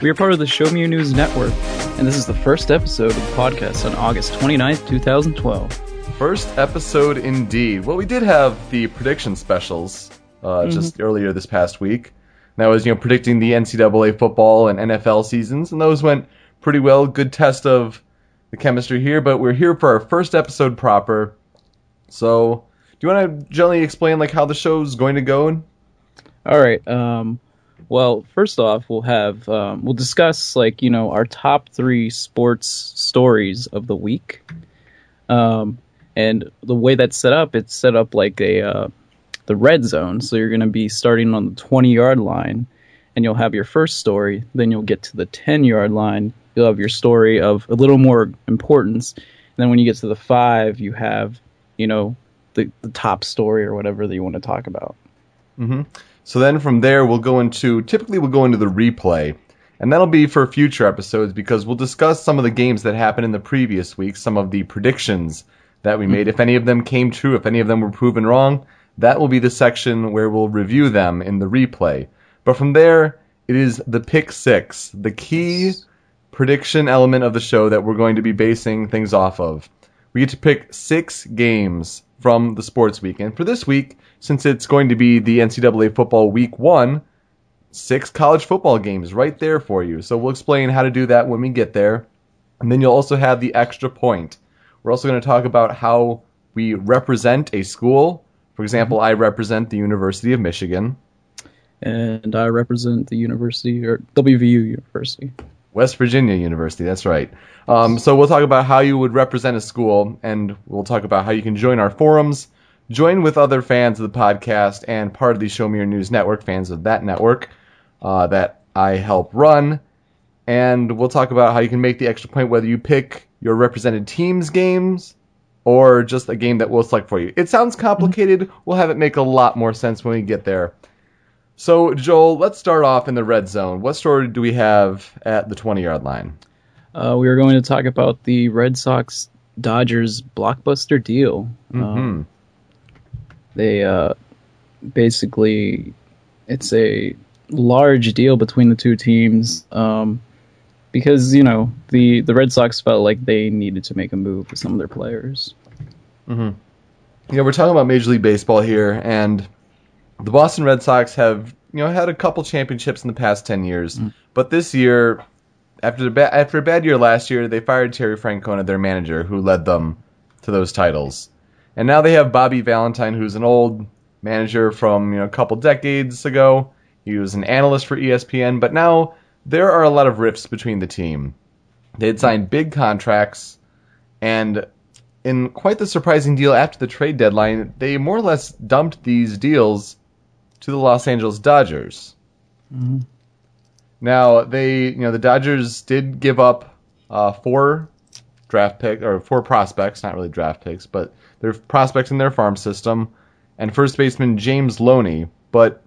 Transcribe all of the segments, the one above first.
We are part of the Show Me Your News Network, and this is the first episode of the podcast on August 29th, 2012. First episode indeed. Well, we did have the prediction specials uh, mm-hmm. just earlier this past week. That was, you know, predicting the NCAA football and NFL seasons, and those went pretty well. Good test of the chemistry here, but we're here for our first episode proper. So, do you want to generally explain like how the show's going to go? All right. Um, well, first off, we'll have um, we'll discuss like you know our top three sports stories of the week. Um, and the way that's set up, it's set up like a uh, the red zone. So you're going to be starting on the 20 yard line, and you'll have your first story. Then you'll get to the 10 yard line. You'll have your story of a little more importance. And then when you get to the five, you have you know the, the top story or whatever that you want to talk about. Mm-hmm. So then from there, we'll go into typically we'll go into the replay, and that'll be for future episodes because we'll discuss some of the games that happened in the previous week, some of the predictions that we made. If any of them came true, if any of them were proven wrong, that will be the section where we'll review them in the replay. But from there, it is the pick six, the key prediction element of the show that we're going to be basing things off of. We get to pick six games from the sports weekend. For this week, since it's going to be the NCAA football week one, six college football games right there for you. So we'll explain how to do that when we get there. And then you'll also have the extra point. We're also going to talk about how we represent a school. For example, mm-hmm. I represent the University of Michigan. And I represent the University, or WVU University. West Virginia University, that's right. Um, so we'll talk about how you would represent a school, and we'll talk about how you can join our forums, join with other fans of the podcast, and part of the Show Me Your News network, fans of that network uh, that I help run. And we'll talk about how you can make the extra point whether you pick your represented team's games or just a game that we'll select for you. It sounds complicated. We'll have it make a lot more sense when we get there. So, Joel, let's start off in the red zone. What story do we have at the 20 yard line? Uh, we are going to talk about the Red Sox Dodgers blockbuster deal. Mm-hmm. Um, they uh, basically, it's a large deal between the two teams um, because, you know, the, the Red Sox felt like they needed to make a move with some of their players. Mm-hmm. Yeah, we're talking about Major League Baseball here, and the Boston Red Sox have you know had a couple championships in the past ten years, mm. but this year, after the ba- after a bad year last year, they fired Terry Francona, their manager, who led them to those titles, and now they have Bobby Valentine, who's an old manager from you know a couple decades ago. He was an analyst for ESPN, but now there are a lot of rifts between the team. They had signed big contracts, and in quite the surprising deal after the trade deadline, they more or less dumped these deals to the Los Angeles Dodgers. Mm-hmm. Now they, you know, the Dodgers did give up uh, four draft pick or four prospects, not really draft picks, but they're prospects in their farm system, and first baseman James Loney. But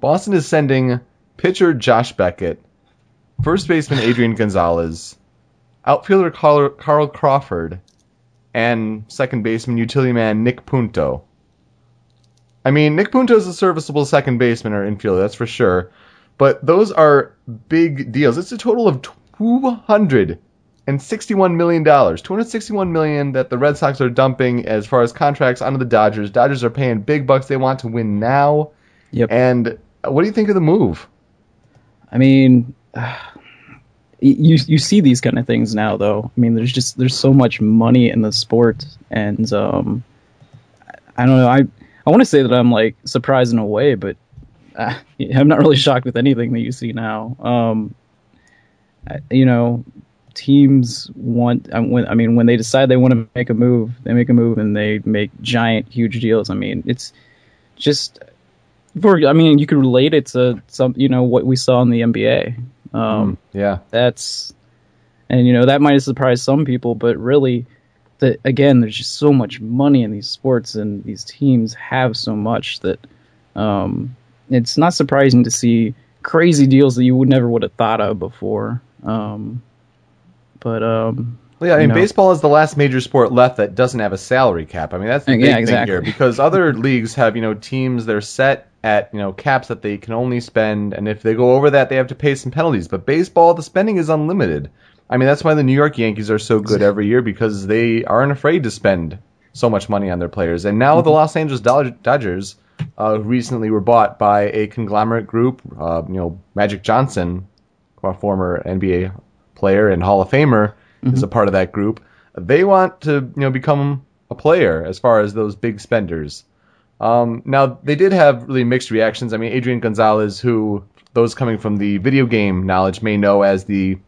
Boston is sending pitcher Josh Beckett, first baseman Adrian Gonzalez, outfielder Carl, Carl Crawford, and second baseman utility man Nick Punto. I mean, Nick Punto is a serviceable second baseman or infielder, that's for sure. But those are big deals. It's a total of two hundred and sixty-one million dollars. Two hundred sixty-one million that the Red Sox are dumping as far as contracts onto the Dodgers. Dodgers are paying big bucks. They want to win now. Yep. And what do you think of the move? I mean, you you see these kind of things now, though. I mean, there's just there's so much money in the sport, and um, I don't know. I I want to say that I'm like surprised in a way, but uh, I'm not really shocked with anything that you see now. Um, you know, teams want. I mean, when they decide they want to make a move, they make a move and they make giant, huge deals. I mean, it's just for I mean, you could relate it to some, you know, what we saw in the NBA. Um, Yeah. That's, and you know, that might have surprised some people, but really, that again, there's just so much money in these sports, and these teams have so much that um, it's not surprising to see crazy deals that you would never would have thought of before. Um, but um, Well, yeah, I mean, know. baseball is the last major sport left that doesn't have a salary cap. I mean, that's the Yeah, big thing here because other leagues have, you know, teams that are set at, you know, caps that they can only spend, and if they go over that, they have to pay some penalties. But baseball, the spending is unlimited. I mean, that's why the New York Yankees are so good every year because they aren't afraid to spend so much money on their players. And now Mm-hmm. the Los Angeles Dodgers uh, recently were bought by a conglomerate group. Uh, you know, Magic Johnson, a former NBA player and Hall of Famer, is a part of that group. They want to, you know, become a player as far as those big spenders. Um, now they did have really mixed reactions. I mean, Adrian Gonzalez, who those coming from the video game knowledge may know as the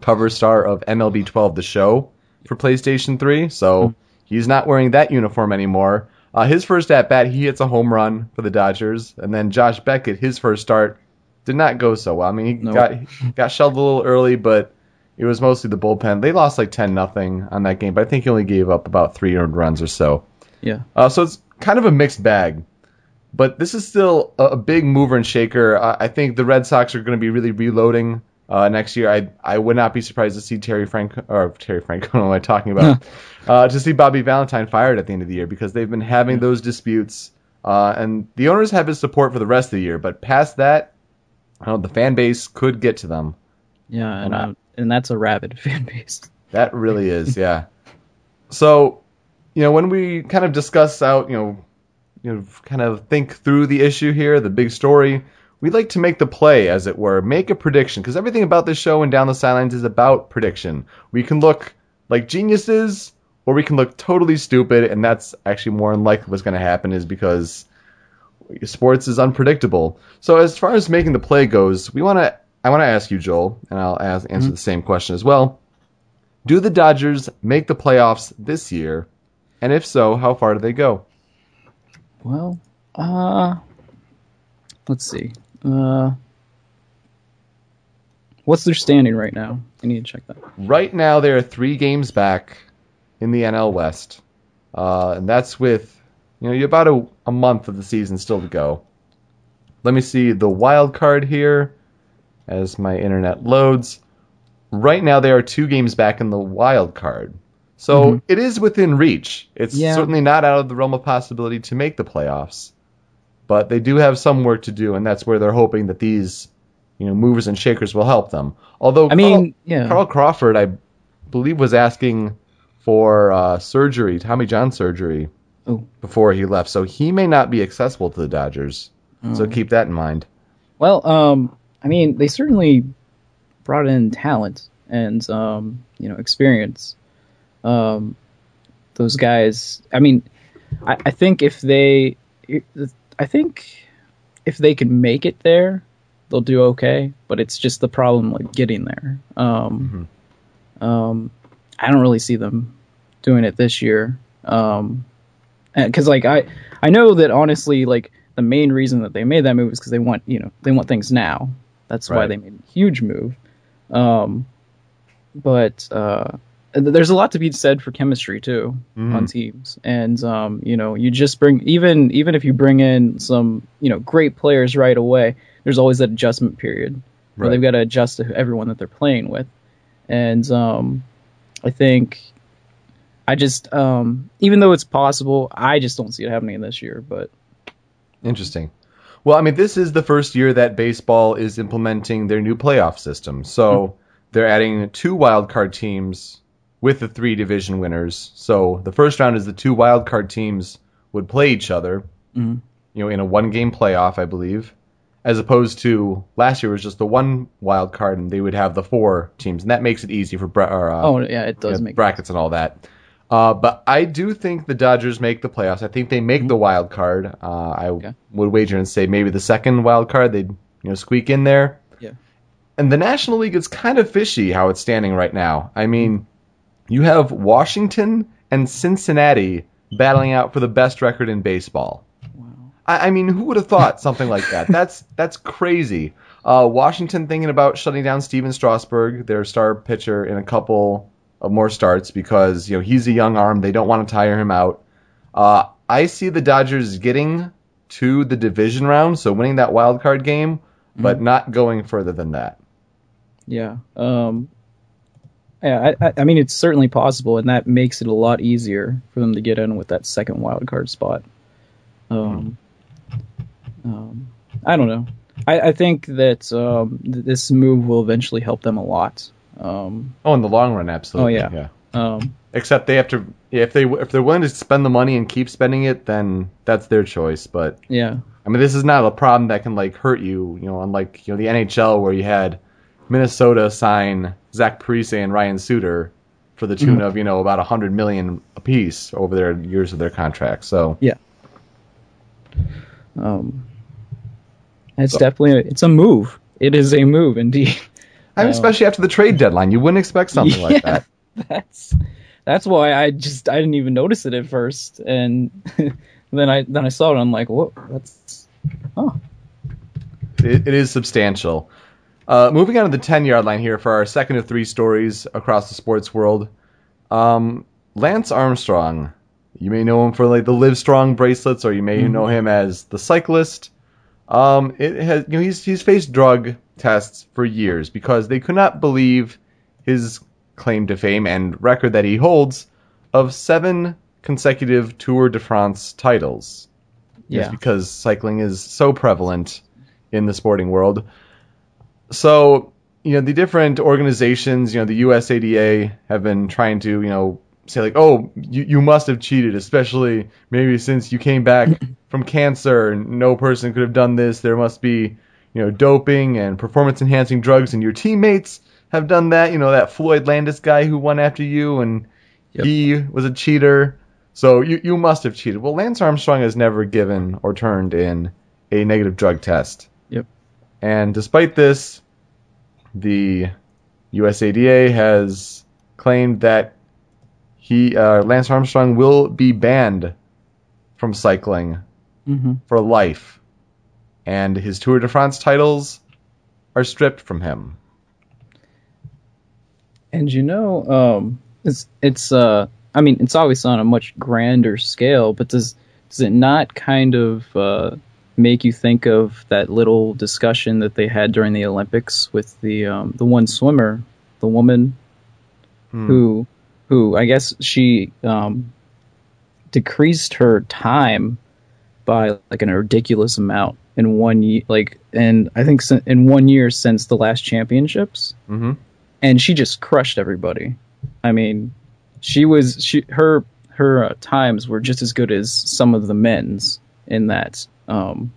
cover star of MLB 12 The Show for PlayStation 3. So he's not wearing that uniform anymore. Uh, his first at bat, he hits a home run for the Dodgers, and then Josh Beckett, his first start, did not go so well. I mean, he Nope. got got shelled a little early, but it was mostly the bullpen. They lost like ten nothing on that game, but I think he only gave up about three earned runs or so. yeah, Uh, so it's kind of a mixed bag. But this is still a, a big mover and shaker. I, I think the Red Sox are going to be really reloading uh, next year. I I would not be surprised to see Terry Frank or Terry Franco. What am I talking about? uh, to see Bobby Valentine fired at the end of the year because they've been having those disputes, uh, and the owners have his support for the rest of the year. But past that, I don't know, the fan base could get to them. yeah, and Well, uh, and that's a rabid fan base. That really is, yeah. So, you know, when we kind of discuss out, you know, you know, kind of think through the issue here, the big story, we like to make the play, as it were, make a prediction, because everything about this show and Down the Sidelines is about prediction. We can look like geniuses, or we can look totally stupid, and that's actually more than likely what's going to happen, is because sports is unpredictable. So, as far as making the play goes, we want to. I want to ask you, Joel, and I'll ask, answer the same question as well. Do the Dodgers make the playoffs this year? And if so, how far do they go? Well, uh, let's see. Uh, what's their standing right now? I need to check that. Right now, they are three games back in the NL West, uh, and that's with you know about a, a month of the season still to go. Let me see the wild card here as my internet loads. Right now, they are two games back in the wild card, so it is within reach. It's Yeah. certainly not out of the realm of possibility to make the playoffs, but they do have some work to do, and that's where they're hoping that these you know movers and shakers will help them. Although I mean, yeah. Carl Crawford, I believe, was asking for uh, surgery, Tommy John surgery, Oh. before he left. So he may not be accessible to the Dodgers. So keep that in mind. Well, um, I mean, they certainly brought in talent and um, you know experience. Um, those guys. I mean, I, I think if they, I think if they can make it there, they'll do okay. But it's just the problem like getting there. Um, um, I don't really see them doing it this year. Um, because like I, I know that honestly, like the main reason that they made that move is because they want you know they want things now. That's why they made a huge move. Um, but uh, there's a lot to be said for chemistry too on teams, and um, you know you just bring even even if you bring in some you know great players right away, there's always that adjustment period where Right. they've got to adjust to everyone that they're playing with, and um, I think I just um, even though it's possible, I just don't see it happening this year. But Interesting. Well, I mean, this is the first year that baseball is implementing their new playoff system. So they're adding two wild card teams with the three division winners. So the first round is the two wild card teams would play each other, you know, in a one game playoff, I believe, as opposed to last year was just the one wild card and they would have the four teams, and that makes it easy for bra- or, uh, oh yeah, it does yeah, make brackets and all that. Uh, but I do think the Dodgers make the playoffs. I think they make the wild card. Uh, I Okay. would wager and say maybe the second wild card they'd you know squeak in there. Yeah. And the National League is kind of fishy how it's standing right now. I mean, you have Washington and Cincinnati battling out for the best record in baseball. I, I mean, who would have thought something like that? That's that's crazy. Uh, Washington thinking about shutting down Stephen Strasburg, their star pitcher, in a couple of more starts because you know he's a young arm. They don't want to tire him out. Uh, I see the Dodgers getting to the division round, so winning that wild card game, but not going further than that. Yeah. Um, yeah, I, I, mean, it's certainly possible, and that makes it a lot easier for them to get in with that second wild card spot. Um, um, I don't know. I, I think that um, th- this move will eventually help them a lot. Um, Oh, in the long run, absolutely. Oh, yeah. um, Except they have to, yeah, if they if they're willing to spend the money and keep spending it, then that's their choice. But yeah. I mean, this is not a problem that can like hurt you. You know, unlike you know the NHL where you had Minnesota sign Zach Parise and Ryan Suter for the tune of you know about a hundred million apiece over their years of their contract. So Yeah. Um, it's definitely a, it's a move. It is a move indeed. I mean, especially after the trade deadline, you wouldn't expect something like that. That's that's why I just I didn't even notice it at first, and then I then I saw it. and I'm like, whoa, that's oh It, it is substantial. Uh, moving on to the 10 yard line here for our second of three stories across the sports world. Um, Lance Armstrong. You may know him for like the Live Strong bracelets, or you may know him as the cyclist. Um, it has, you know, he's he's faced drug tests for years because they could not believe his claim to fame and record that he holds of seven consecutive Tour de France titles. Just yeah because cycling is so prevalent in the sporting world. So, you know, the different organizations, you know, the USADA have been trying to, you know, say like, oh, you, you must have cheated, especially maybe since you came back from cancer. and No person could have done this. There must be, you know, doping and performance enhancing drugs, and your teammates have done that. You know, that Floyd Landis guy who won after you, and Yep. he was a cheater. So you, you must have cheated. Well, Lance Armstrong has never given or turned in a negative drug test. Yep. And despite this, the USADA has claimed that he uh, Lance Armstrong will be banned from cycling hmm for life, and his Tour de France titles are stripped from him. And you know, um, it's it's uh, I mean, it's always on a much grander scale, but does does it not kind of uh, make you think of that little discussion that they had during the Olympics with the um, the one swimmer, the woman Hmm. who who I guess she um, decreased her time by like a ridiculous amount in one year, like and I think in one year since the last championships hmm and she just crushed everybody. I mean, she was she her her uh, times were just as good as some of the men's in that um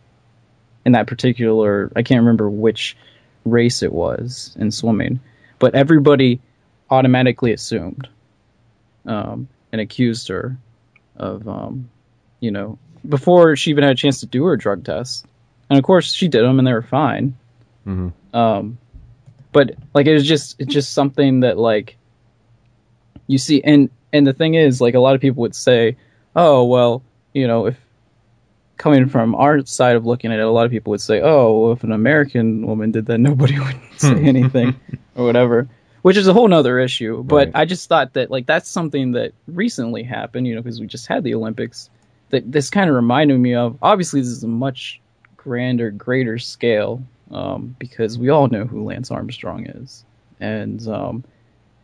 in that particular I can't remember which race it was in swimming, but everybody automatically assumed um and accused her of um you know before she even had a chance to do her drug test. And of course she did them and they were fine. Mhm. Um but like it was just it's just something that like you see and and the thing is like a lot of people would say oh well you know if coming from our side of looking at it a lot of people would say oh well, if an american woman did that nobody would say anything or whatever which is a whole nother issue but Right. i just thought that like that's something that recently happened you know because we just had the olympics that this kind of reminded me of obviously this is a much grander greater scale um, because we all know who lance armstrong is and um,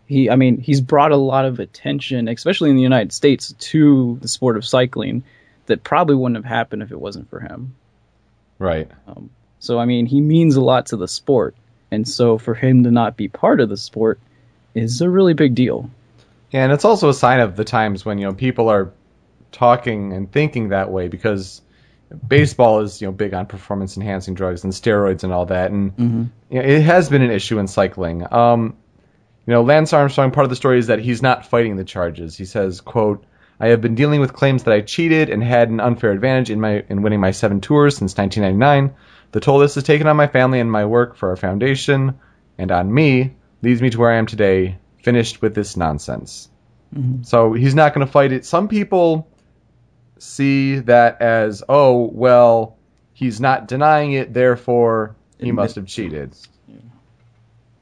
he i mean he's brought a lot of attention especially in the united states to the sport of cycling that probably wouldn't have happened if it wasn't for him Right. so i mean he means a lot to the sport and so for him to not be part of the sport is a really big deal Yeah, and it's also a sign of the times when you know people are talking and thinking that way because baseball is you know big on performance enhancing drugs and steroids and all that, and you know, it has been an issue in cycling. Um, you know, Lance Armstrong. Part of the story is that he's not fighting the charges. He says, "quote I have been dealing with claims that I cheated and had an unfair advantage in my in winning my seven tours since 1999. The toll this has taken on my family and my work for our foundation and on me leads me to where I am today, finished with this nonsense." Mm-hmm. So he's not going to fight it. Some people see that as, oh, well, he's not denying it, therefore he Admit- must have cheated.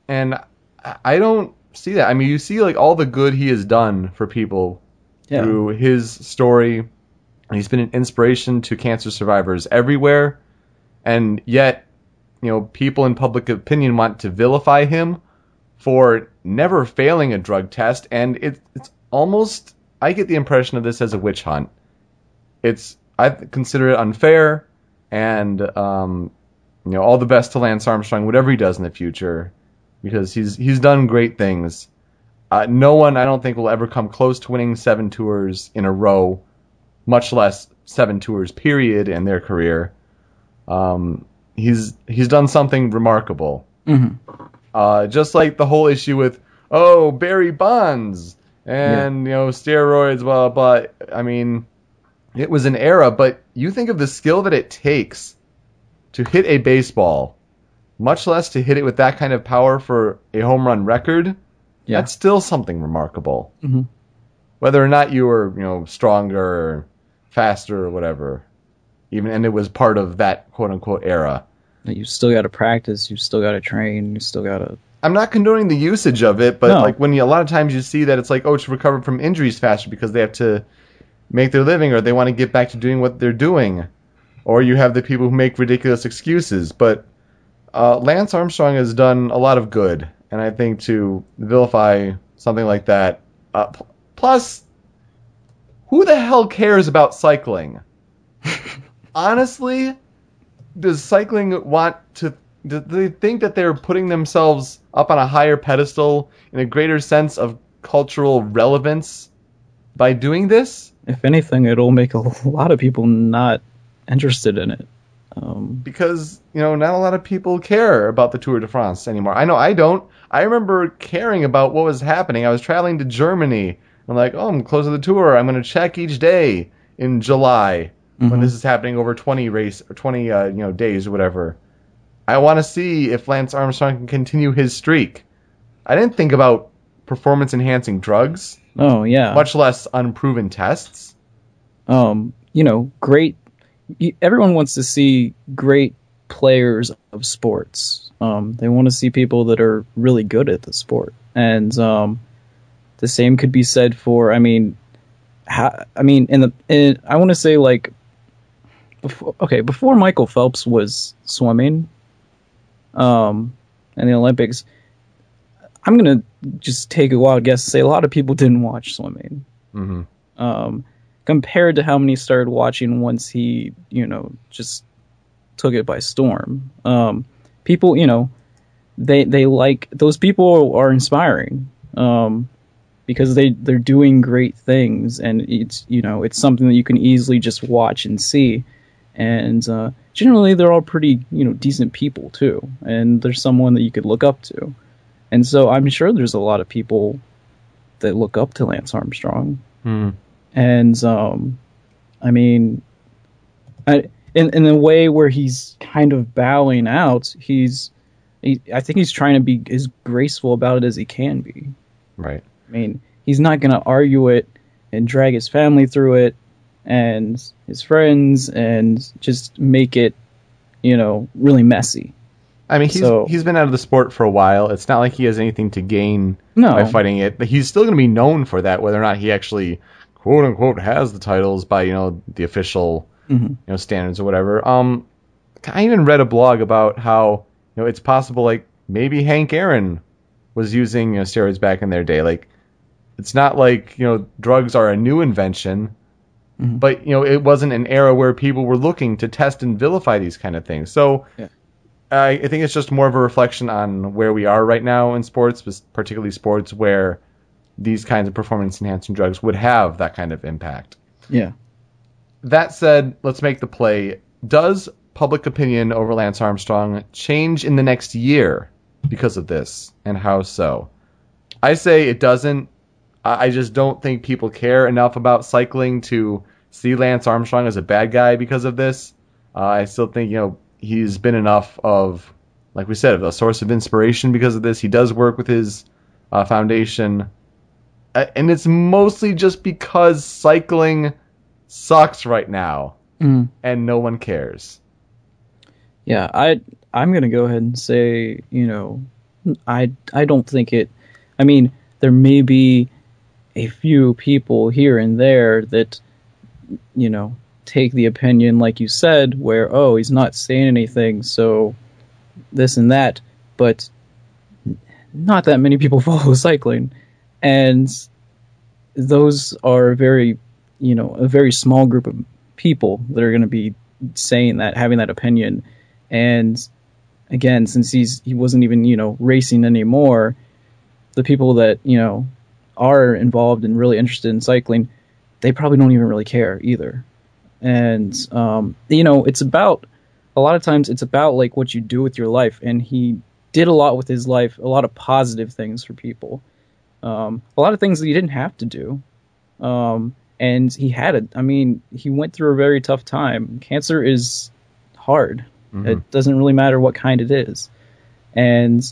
And I- I don't see that. I mean, you see like all the good he has done for people Yeah. through his story. He's been an inspiration to cancer survivors everywhere. And yet, you know, people in public opinion want to vilify him for never failing a drug test. And it, it's almost, I get the impression of this as a witch hunt. It's, I consider it unfair. And, um, you know, all the best to Lance Armstrong, whatever he does in the future, because he's he's done great things. Uh, no one, I don't think, will ever come close to winning seven tours in a row, much less seven tours period in their career. Um, he's he's done something remarkable. Mhm. Uh, just like the whole issue with oh Barry Bonds and you know steroids, blah blah. blah. I mean, it was an era, but you think of the skill that it takes to hit a baseball, much less to hit it with that kind of power for a home run record. Yeah. That's still something remarkable. Mhm. Whether or not you were, you know, stronger or faster or whatever. Even and it was part of that quote unquote era. You still got to practice. You still got to train. You still got to. I'm not condoning the usage of it, but No. like when you, a lot of times you see that it's like, oh, to recover from injuries faster because they have to make their living or they want to get back to doing what they're doing, or you have the people who make ridiculous excuses. But uh, Lance Armstrong has done a lot of good, and I think to vilify something like that, uh, pl- plus, who the hell cares about cycling? Honestly, does cycling want to do they think that they're putting themselves up on a higher pedestal in a greater sense of cultural relevance by doing this If anything, it'll make a lot of people not interested in it. Um, because you know not a lot of people care about the Tour de France anymore. I know I don't. I remember caring about what was happening. I was traveling to Germany. I'm like, oh, I'm close to the tour. I'm going to check each day in July when Mhm. this is happening over 20 race or 20 uh, you know days or whatever. I want to see if Lance Armstrong can continue his streak. I didn't think about performance enhancing drugs, oh yeah. much less unproven tests. um, you know, great. Everyone wants to see great players of sports. Um, they want to see people that are really good at the sport, and um, the same could be said for. I mean, ha, I mean, in the, in, I want to say like, before, okay, before Michael Phelps was swimming, um, in the Olympics, I'm gonna just take a wild guess and say a lot of people didn't watch swimming hmm um, compared to how many started watching once he, you know, just took it by storm. Um, people, you know, they they like those people are inspiring um, because they they're doing great things, and it's you know it's something that you can easily just watch and see. And uh, generally, they're all pretty you know decent people too, and there's someone that you could look up to. And so I'm sure there's a lot of people that look up to Lance Armstrong Hmm. And um, I mean, I, in in a way where he's kind of bowing out, he's, he, I think he's trying to be as graceful about it as he can be. Right. I mean, he's not going to argue it and drag his family through it and his friends and just make it, you know, really messy. I mean, he's So- he's been out of the sport for a while. It's not like he has anything to gain No. by fighting it. But he's still going to be known for that, whether or not he actually quote unquote has the titles by you know the official Mhm. you know standards or whatever. Um, I even read a blog about how you know it's possible like maybe Hank Aaron was using you know, steroids back in their day. Like it's not like you know drugs are a new invention. Mhm. But you know, it wasn't an era where people were looking to test and vilify these kind of things. So, Yeah. I, I think it's just more of a reflection on where we are right now in sports, particularly sports where these kinds of performance enhancing drugs would have that kind of impact. Yeah. That said, let's make the play. Does public opinion over Lance Armstrong change in the next year because of this, and how so? I say it doesn't. I just don't think people care enough about cycling to see Lance Armstrong as a bad guy because of this. Uh, I still think you know he's been enough of, like we said, a source of inspiration because of this. He does work with his uh, foundation, and it's mostly just because cycling sucks right now, Mm. and no one cares. Yeah, I I'm gonna go ahead and say, you know, I I don't think it. I mean, there may be a few people here and there that, you know, take the opinion like you said, where oh he's not saying anything, so this and that, but not that many people follow cycling, and those are very, you know, a very small group of people that are going to be saying that, having that opinion, and again, since he's he wasn't even you know racing anymore, the people that you know are involved and really interested in cycling, they probably don't even really care either, and um, you know it's about a lot of times it's about like what you do with your life, and he did a lot with his life, a lot of positive things for people, um, a lot of things that he didn't have to do. Um, and he had it. I mean, he went through a very tough time. Cancer is hard. It doesn't really matter what kind it is. And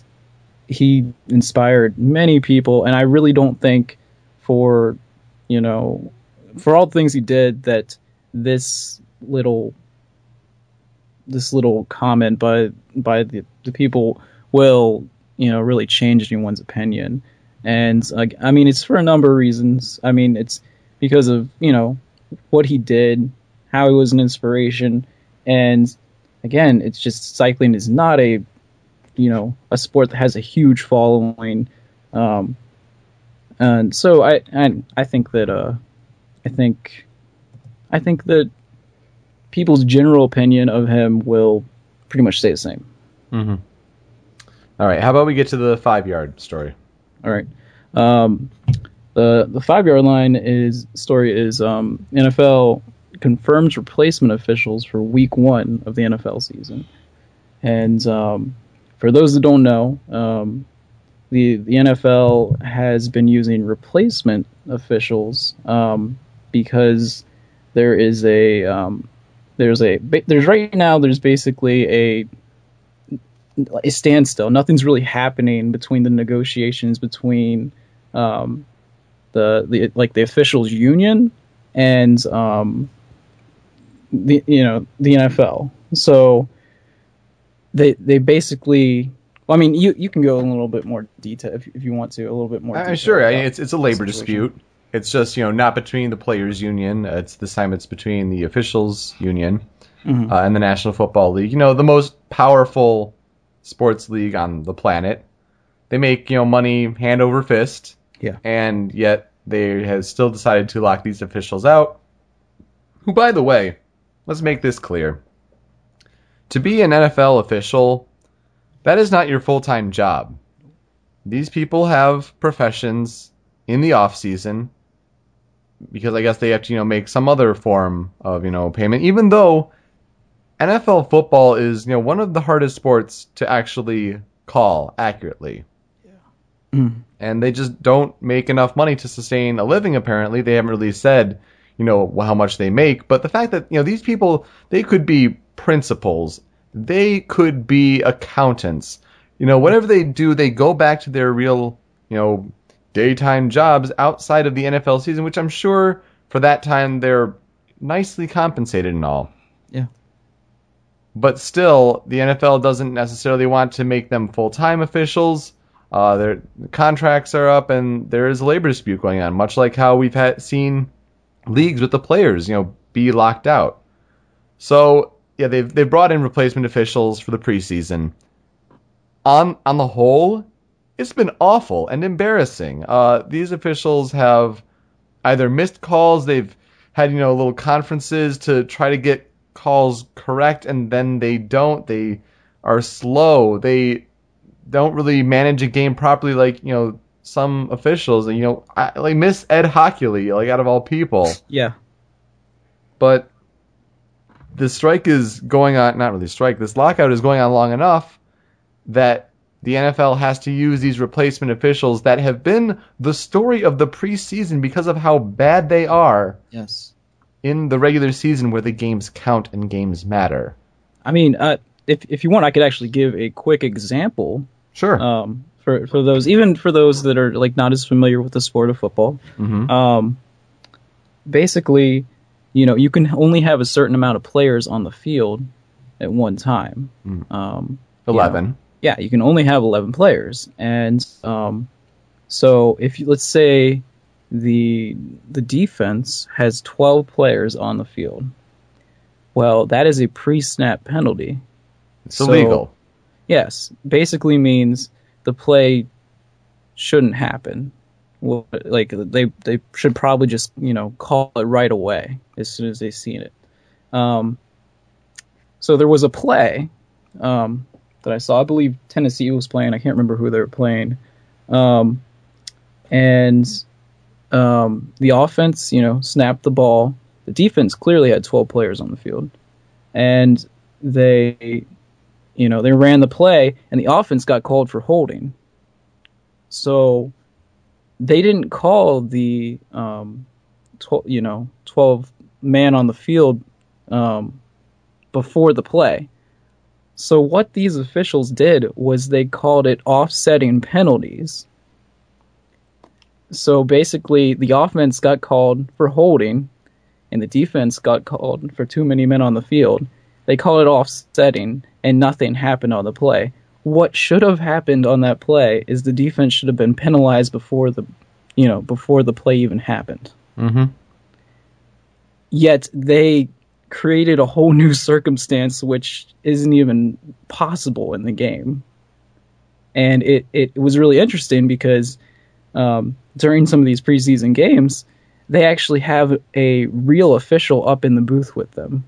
he inspired many people. And I really don't think for, you know, for all the things he did that this little this little comment by by the, the people will you know really change anyone's opinion and uh, i mean it's for a number of reasons. I mean it's because of you know what he did how he was an inspiration. And again it's just cycling is not a you know a sport that has a huge following. Um and so i and i think that uh i think i think that people's general opinion of him will pretty much stay the same. All right, how about we get to the five yard story? All right. Um, the the five yard line is story is um, NFL confirms replacement officials for Week One of the NFL season, and um, for those that don't know, um, the the NFL has been using replacement officials um, because there is a um, there's a there's right now there's basically a a standstill. Nothing's really happening between the negotiations between um, the the like the officials union and um, the you know the NFL. So they they basically. Well, I mean, you you can go a little bit more detail if, if you want to, a little bit more. Uh, detail sure, I mean, it's it's a labor dispute. It's just you know not between the players' union. It's this time it's between the officials' union Mhm. uh, and the National Football League. You know, the most powerful sports league on the planet. They make you know money hand over fist. Yeah. and yet they have still decided to lock these officials out. Who, by the way, let's make this clear. To be an NFL official, that is not your full time job. These people have professions in the off season because I guess they have to, you know, make some other form of, you know, payment. Even though NFL football is, you know, one of the hardest sports to actually call accurately. Mm. And they just don't make enough money to sustain a living apparently. They haven't really said, you know, how much they make, but the fact that, you know, these people, they could be principals. They could be accountants. You know, whatever they do, they go back to their real, you know, daytime jobs outside of the NFL season, which I'm sure for that time they're nicely compensated and all. Yeah. But still, the NFL doesn't necessarily want to make them full time officials. Uh, their contracts are up, and there is a labor dispute going on, much like how we've had seen leagues with the players, you know, be locked out. So yeah, they've they brought in replacement officials for the preseason. On on the whole, it's been awful and embarrassing. Uh, these officials have either missed calls, they've had you know little conferences to try to get calls correct, and then they don't. They are slow. They don't really manage a game properly, like you know some officials. and You know, I, like Miss Ed Hochuli, like out of all people Yeah. but the strike is going on not really strike this lockout is going on long enough that the NFL has to use these replacement officials that have been the story of the preseason because of how bad they are Yes. In the regular season where the games count and games matter. I mean, uh, if if you want, I could actually give a quick example Sure. um, for for those, even for those that are like not as familiar with the sport of football. Mhm. Um, basically, you know, you can only have a certain amount of players on the field at one time. Um, you know, Eleven. yeah, you can only have 11 players. And um, so if you, let's say the the defense has 12 players on the field. Well, that is a pre-snap penalty. It's So- illegal. Yes, basically means the play shouldn't happen. Well, like they they should probably just you know call it right away as soon as they seen it. Um, so there was a play um, that I saw. I believe Tennessee was playing. I can't remember who they were playing. Um, and um, the offense, you know, snapped the ball. The defense clearly had 12 players on the field, and they you know, they ran the play and the offense got called for holding. So they didn't call the, um, tw- you know, 12 man on the field um, before the play. So what these officials did was they called it offsetting penalties. So basically, the offense got called for holding, and the defense got called for too many men on the field. They call it offsetting, and nothing happened on the play. What should have happened on that play is the defense should have been penalized before the, you know, before the play even happened. Mm-hmm. Yet they created a whole new circumstance which isn't even possible in the game. And it, it was really interesting because um, during some of these preseason games, they actually have a real official up in the booth with them,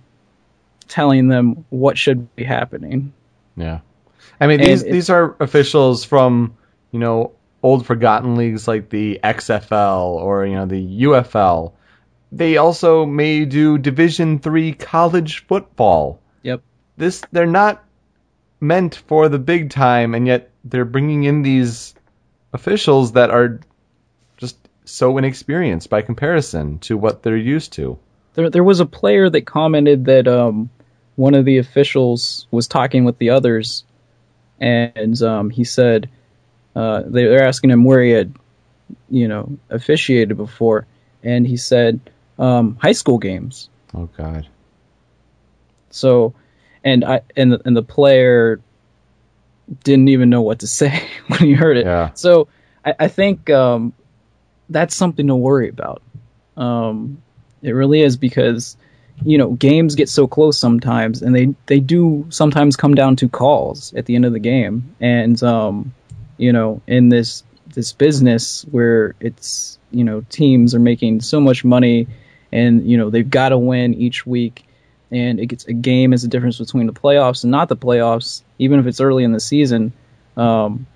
telling them what should be happening. Yeah. I mean, these And it- these are officials from you know old forgotten leagues like the XFL or you know the UFL. They also may do Division three college football. Yep. This they're not meant for the big time, and yet they're bringing in these officials that are so inexperienced by comparison to what they're used to. There, there was a player that commented that um, one of the officials was talking with the others, and um, he said uh, they, they're asking him where he had, you know, officiated before, and he said um, high school games. Oh God. So, and I and the, and the player didn't even know what to say when he heard it. Yeah. So I, I think um, that's something to worry about. Um, it really is because you know games get so close sometimes, and they they do sometimes come down to calls at the end of the game, and um, you know in this this business where it's you know teams are making so much money, and you know they've got to win each week and it gets a game is the difference between the playoffs and not the playoffs, even if it's early in the season. Um,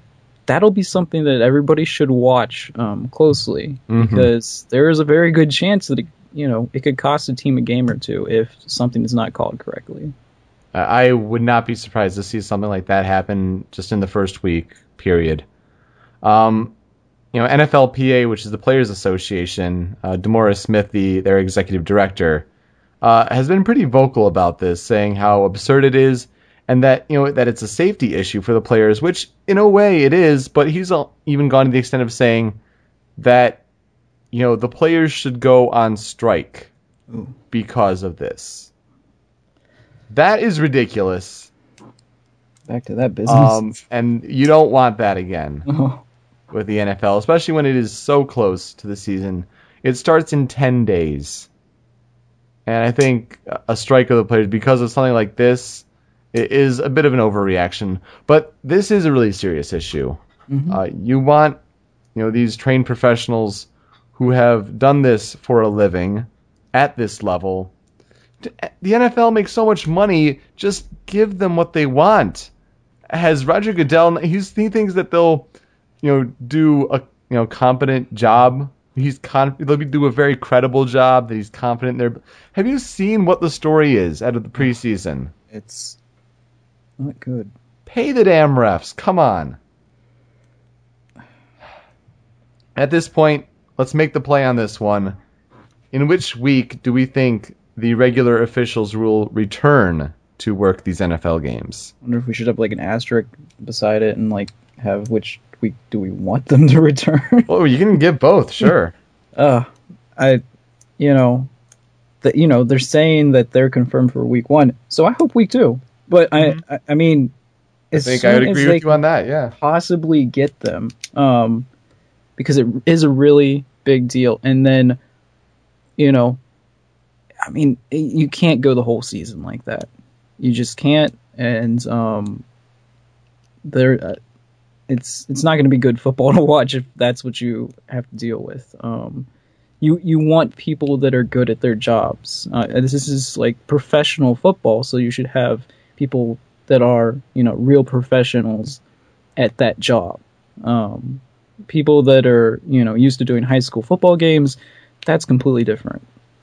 that'll be something that everybody should watch um, closely Mhm. because there is a very good chance that it, you know it could cost a team a game or two if something is not called correctly. I I would not be surprised to see something like that happen just in the first week period. Um, you know, NFLPA, which is the Players Association, uh, DeMaurice Smith, the their executive director, uh, has been pretty vocal about this, saying how absurd it is, and that you know that it's a safety issue for the players, which in a way it is. But he's al- even gone to the extent of saying that you know the players should go on strike because of this. That is ridiculous. Back to that business. Um, and you don't want that again Oh, with the NFL, especially when it is so close to the season. It starts in 10 days. And I think a strike of the players, because of something like this, it is a bit of an overreaction. But this is a really serious issue. Uh, you want, you know, these trained professionals who have done this for a living at this level. The NFL makes so much money. Just give them what they want. Has Roger Goodell? He's, he thinks that they'll, you know, do a you know competent job. He's con- they'll be- do a very credible job. That he's confident in there. Have you seen what the story is out of the preseason? it's not good. Pay the damn refs. Come on. At this point, let's make the play on this one. In which week do we think the regular officials will return to work these NFL games? I wonder if we should have like an asterisk beside it and like have which week do we want them to return? Well, you can give both, sure. uh I you know that you know they're saying that they're confirmed for week one. So I hope week two. But I, I, I mean, I as think I soon would as agree they with you on that. Yeah. possibly get them, um, because it is a really big deal. And then, you know, I mean, you can't go the whole season like that. You just can't. And um, there, uh, it's it's not going to be good football to watch if that's what you have to deal with. Um, you you want people that are good at their jobs. Uh, this is like professional football, so you should have people that are you know real professionals at that job. Um, people that are you know used to doing high school football games, that's completely different.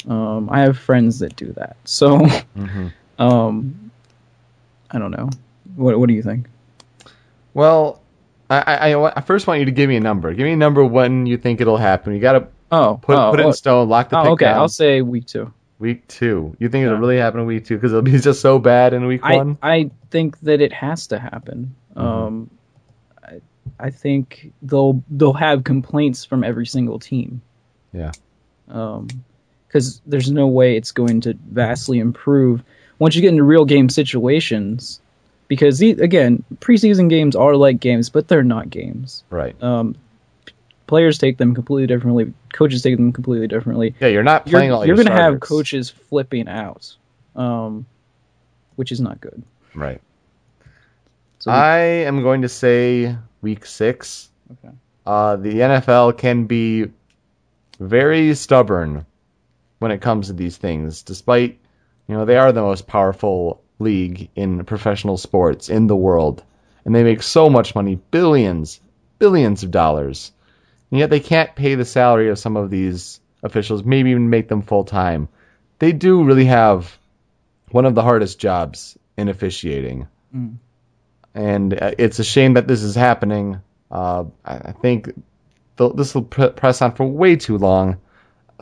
Um, I have friends that do that, so um, I don't know. What what do you think? Well, I, I, I- I first want you to give me a number. Give me a number when you think it'll happen. You got to Oh, put oh, put it oh, in stone. Lock the oh, pick okay. down. I'll say week two. Week two. You think it'll really happen in week two because it'll be just so bad in week I, one? I think that it has to happen. Um, I, I think they'll they'll have complaints from every single team. Yeah. because there's no way it's going to vastly improve once you get into real game situations. Because the, again, preseason games are like games, but they're not games. Right. Um, players take them completely differently. Coaches take them completely differently. yeah, you're not You're, playing all you're your going to have coaches flipping out, um, which is not good. Right. So I am going to say week six. Okay. Uh, the NFL can be very stubborn when it comes to these things, despite you know they are the most powerful league in professional sports in the world, and they make so much money, billions, billions of dollars, and yet they can't pay the salary of some of these officials, maybe even make them full time. They do really have one of the hardest jobs in officiating and uh, it's a shame that this is happening. Uh, I think this will pr- press on for way too long.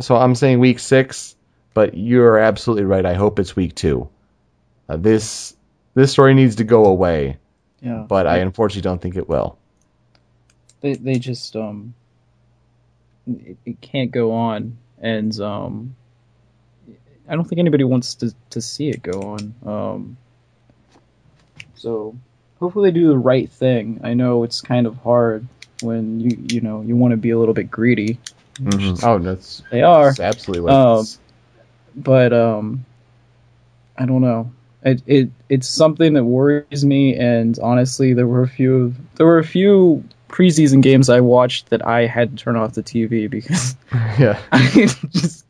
So I'm saying week six, but you're absolutely right. I hope it's week two. Uh, this this story needs to go away, yeah, but I unfortunately don't think it will. they they just um it, it can't go on. And um I don't think anybody wants to to see it go on. Um so hopefully they do the right thing. I know it's kind of hard when you you know you want to be a little bit greedy. Oh, that's, they are. that's absolutely what Um, it is. but um I don't know. It, it it's something that worries me and honestly there were a few there were a few preseason games I watched that I had to turn off the TV because Yeah, I just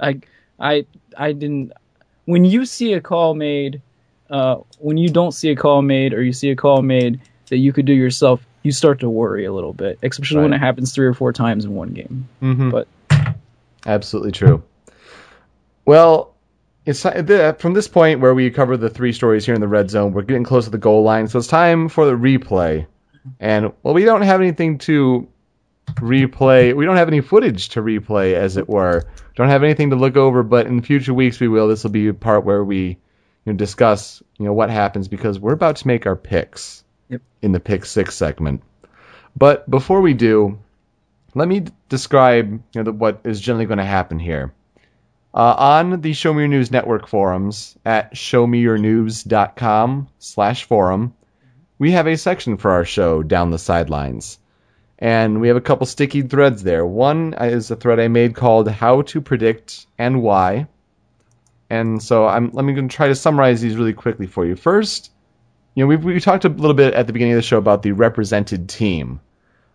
I I I didn't when you see a call made uh when you don't see a call made or you see a call made that you could do yourself you start to worry a little bit especially when it happens three or four times in one game Mhm. but absolutely true. Well, it's from this point where we cover the three stories here in the red zone. We're getting close to the goal line, so it's time for the replay. And well, we don't have anything to replay. We don't have any footage to replay, as it were. Don't have anything to look over. But in future weeks, we will. This will be a part where we you know, discuss you know what happens because we're about to make our picks Yep. in the pick six segment. But before we do, let me d- describe you know the, what is generally going to happen here. Uh, on the Show Me Your News Network forums at showmeyournews.com slash forum, we have a section for our show, Down the Sidelines. And we have a couple sticky threads there. One is a thread I made called How to Predict and Why. And so I'm let me gonna try to summarize these really quickly for you. First, you know, we we talked a little bit at the beginning of the show about the represented team.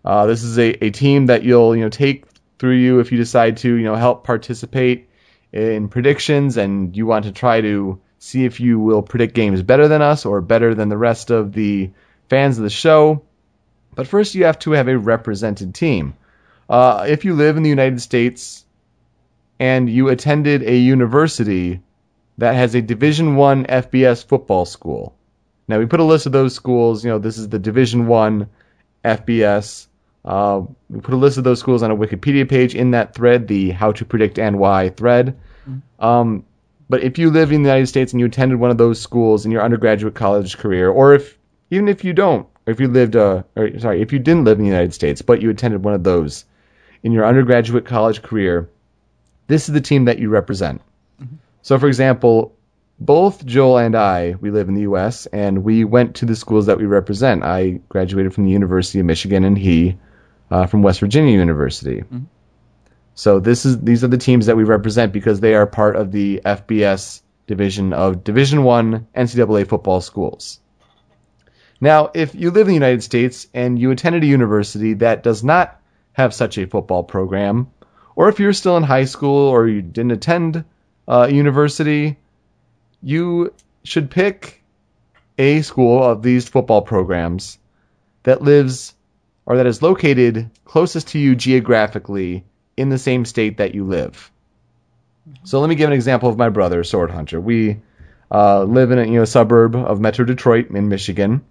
Uh, this is a, a team that you'll you know take through you if you decide to you know help participate in predictions and you want to try to see if you will predict games better than us or better than the rest of the fans of the show. But first, you have to have a represented team. Uh, if you live in the United States and you attended a university that has a Division One FBS football school, now we put a list of those schools. You know, this is the Division One FBS. Uh, we put a list of those schools on a Wikipedia page in that thread, the How to Predict and Why thread. Um, but if you live in the United States and you attended one of those schools in your undergraduate college career, or if even if you don't, or if you lived, uh, or sorry, if you didn't live in the United States but you attended one of those in your undergraduate college career, this is the team that you represent. So, for example, both Joel and I, we live in the U.S., and we went to the schools that we represent. I graduated from the University of Michigan, and he uh, from West Virginia University. So this is these are the teams that we represent because they are part of the FBS division of Division One NCAA football schools. Now, if you live in the United States and you attended a university that does not have such a football program, or if you're still in high school or you didn't attend uh, a university, you should pick a school of these football programs that lives or that is located closest to you geographically in the same state that you live. So let me give an example of my brother, Sword Hunter. We uh, live in a you know, suburb of Metro Detroit in Michigan,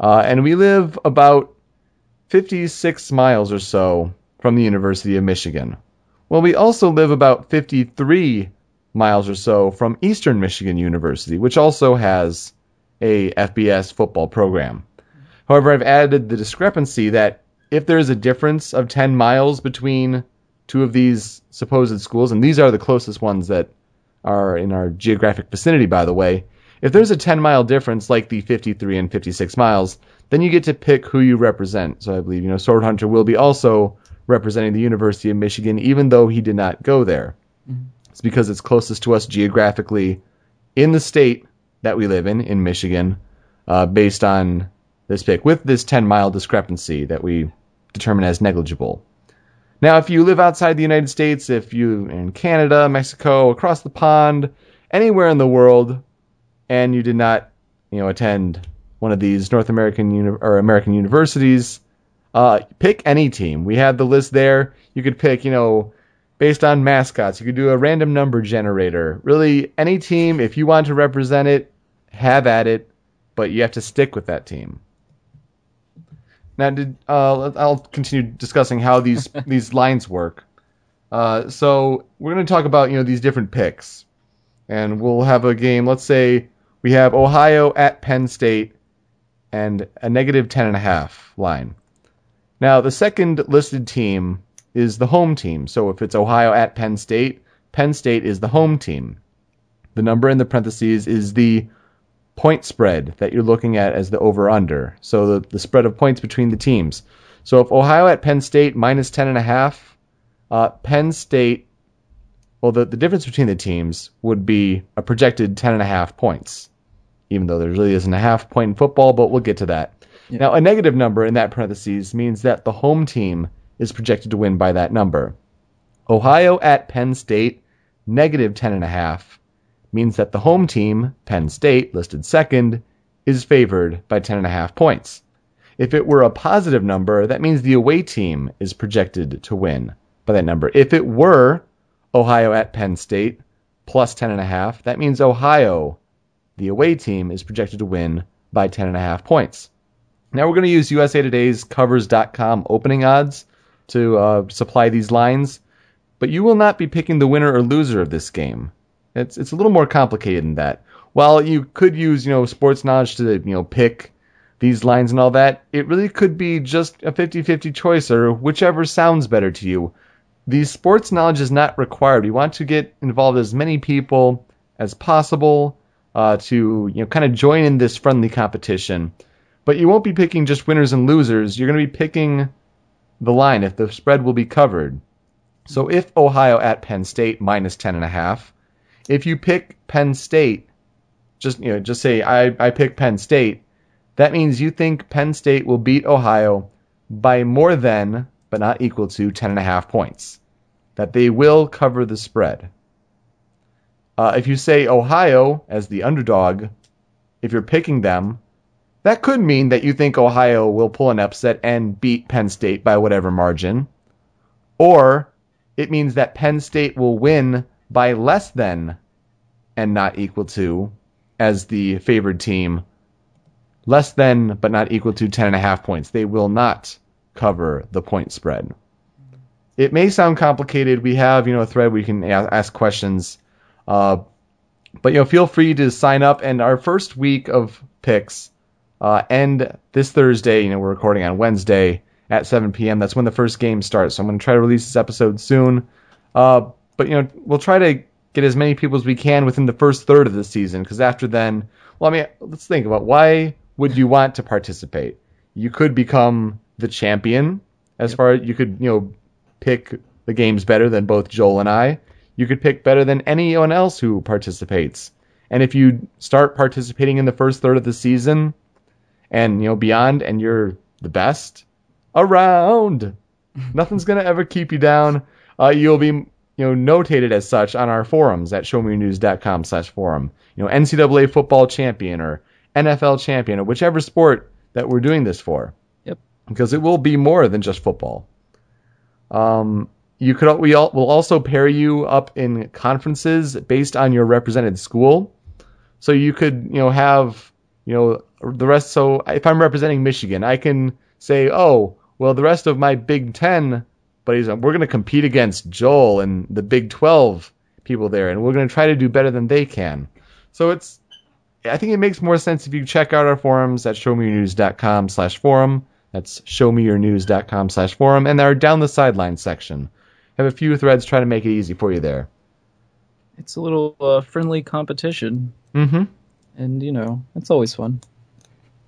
uh, and we live about 56 miles or so from the University of Michigan. Well, we also live about 53 miles or so from Eastern Michigan University, which also has a FBS football program. However, I've added the discrepancy that if there is a difference of 10 miles between two of these supposed schools, and these are the closest ones that are in our geographic vicinity, by the way, if there's a 10 mile difference, like the 53 and 56 miles, then you get to pick who you represent. So I believe, you know, Sword Hunter will be also representing the University of Michigan, even though he did not go there. It's because it's closest to us geographically in the state that we live in, in Michigan, uh, based on this pick, with this 10 mile discrepancy that we determine as negligible. Now, if you live outside the United States, if you're in Canada, Mexico, across the pond, anywhere in the world, and you did not, you know, attend one of these North American uni- or American universities, uh, pick any team. We have the list there. You could pick, you know, based on mascots. You could do a random number generator. Really, any team, if you want to represent it, have at it, but you have to stick with that team. Now, did, uh, I'll continue discussing how these these lines work. Uh, so we're going to talk about you know these different picks, and we'll have a game. Let's say we have Ohio at Penn State, and a negative ten and a half line. Now the second listed team is the home team. So if it's Ohio at Penn State, Penn State is the home team. The number in the parentheses is the point spread that you're looking at as the over under. So the, the spread of points between the teams. So if Ohio at Penn State minus 10.5, uh, Penn State, well, the, the difference between the teams would be a projected 10.5 points, even though there really isn't a half point in football, but we'll get to that. Now, a negative number in that parentheses means that the home team is projected to win by that number. Ohio at Penn State, negative 10.5 means that the home team, Penn State, listed second, is favored by 10.5 points. If it were a positive number, that means the away team is projected to win by that number. If it were Ohio at Penn State plus 10.5, that means Ohio, the away team, is projected to win by 10.5 points. Now we're going to use USA Today's covers.com opening odds to uh, supply these lines, but you will not be picking the winner or loser of this game. It's it's a little more complicated than that. While you could use you know sports knowledge to you know pick these lines and all that, it really could be just a 50-50 choice or whichever sounds better to you. The sports knowledge is not required. We want to get involved as many people as possible uh, to you know kind of join in this friendly competition. But you won't be picking just winners and losers. You're going to be picking the line if the spread will be covered. So if Ohio at Penn State minus ten and a half, if you pick Penn State, just you know, just say I, I pick Penn State, that means you think Penn State will beat Ohio by more than, but not equal to, ten and a half points. That they will cover the spread. Uh, if you say Ohio as the underdog, if you're picking them, that could mean that you think Ohio will pull an upset and beat Penn State by whatever margin. Or it means that Penn State will win by less than and not equal to as the favored team. Less than but not equal to 10.5 points. They will not cover the point spread. It may sound complicated. We have, you know, a thread where you can ask questions. Uh, but, you know, feel free to sign up. And our first week of picks uh, end this Thursday. You know, we're recording on Wednesday at 7 p.m. That's when the first game starts. So I'm going to try to release this episode soon. Uh, but you know, we'll try to get as many people as we can within the first third of the season. Because after then, well, I mean, let's think about why would you want to participate? You could become the champion. As far as you could, you know, pick the games better than both Joel and I. You could pick better than anyone else who participates. And if you start participating in the first third of the season and you know beyond and you're the best around, nothing's going to ever keep you down. Uh, you'll be you know notated as such on our forums at showmeyournews.com slash forum. You know, NCAA football champion or NFL champion or whichever sport that we're doing this for. Yep. Because it will be more than just football. Um, you could we all will also pair you up in conferences based on your represented school. So you could you know have you know the rest. So if I'm representing Michigan, I can say, oh well, the rest of my Big Ten buddies, we're going to compete against Joel and the Big Twelve people there, and we're going to try to do better than they can. So it's I think it makes more sense if you check out our forums at showmeyournews.com slash forum. That's showmeyournews.com slash forum. And our down the sideline section. Have a few threads trying to make it easy for you there. It's a little uh, friendly competition. Mm-hmm. And, you know, it's always fun.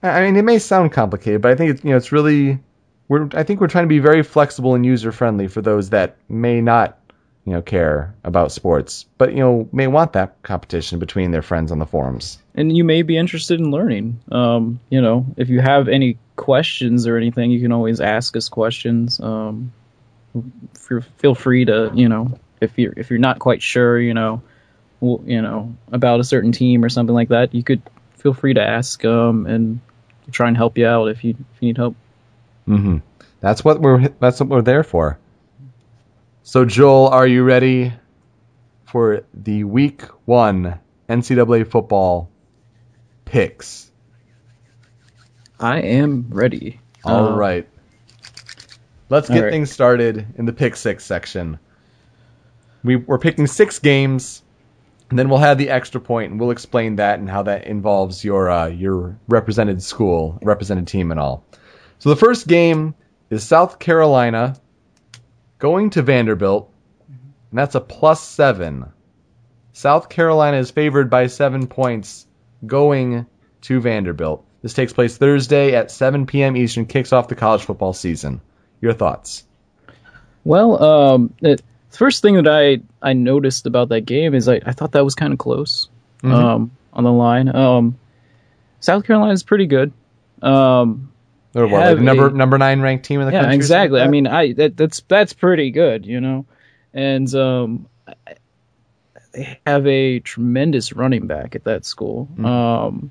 I mean, it may sound complicated, but I think it's, you know, it's really, we're, I think we're trying to be very flexible and user friendly for those that may not, you know, care about sports, but, you know, may want that competition between their friends on the forums. And you may be interested in learning. Um, you know, if you have any questions or anything, you can always ask us questions. Um, feel free to, you know, if you're if you're not quite sure, you know, you know about a certain team or something like that, you could feel free to ask um, and try and help you out if you if you need help. Mm-hmm. That's what we're that's what we're there for. So Joel, are you ready for the week one NCAA football picks? I am ready. All Uh, right. Let's get right. things started in the pick six section. We, we're picking six games, and then we'll have the extra point, and we'll explain that and how that involves your uh, your represented school, represented team, and all. So the first game is South Carolina going to Vanderbilt, and that's a plus seven. South Carolina is favored by seven points going to Vanderbilt. This takes place Thursday at 7 p.m. Eastern, kicks off the college football season. Your thoughts? Well, um, the first thing that I, I noticed about that game is I, I thought that was kind of close um, on the line. Um, South Carolina is pretty good. Um, Or what, like number a- number nine ranked team in the yeah, country? exactly. I mean, I that, that's that's pretty good, you know. And um, I- they have a tremendous running back at that school. Um,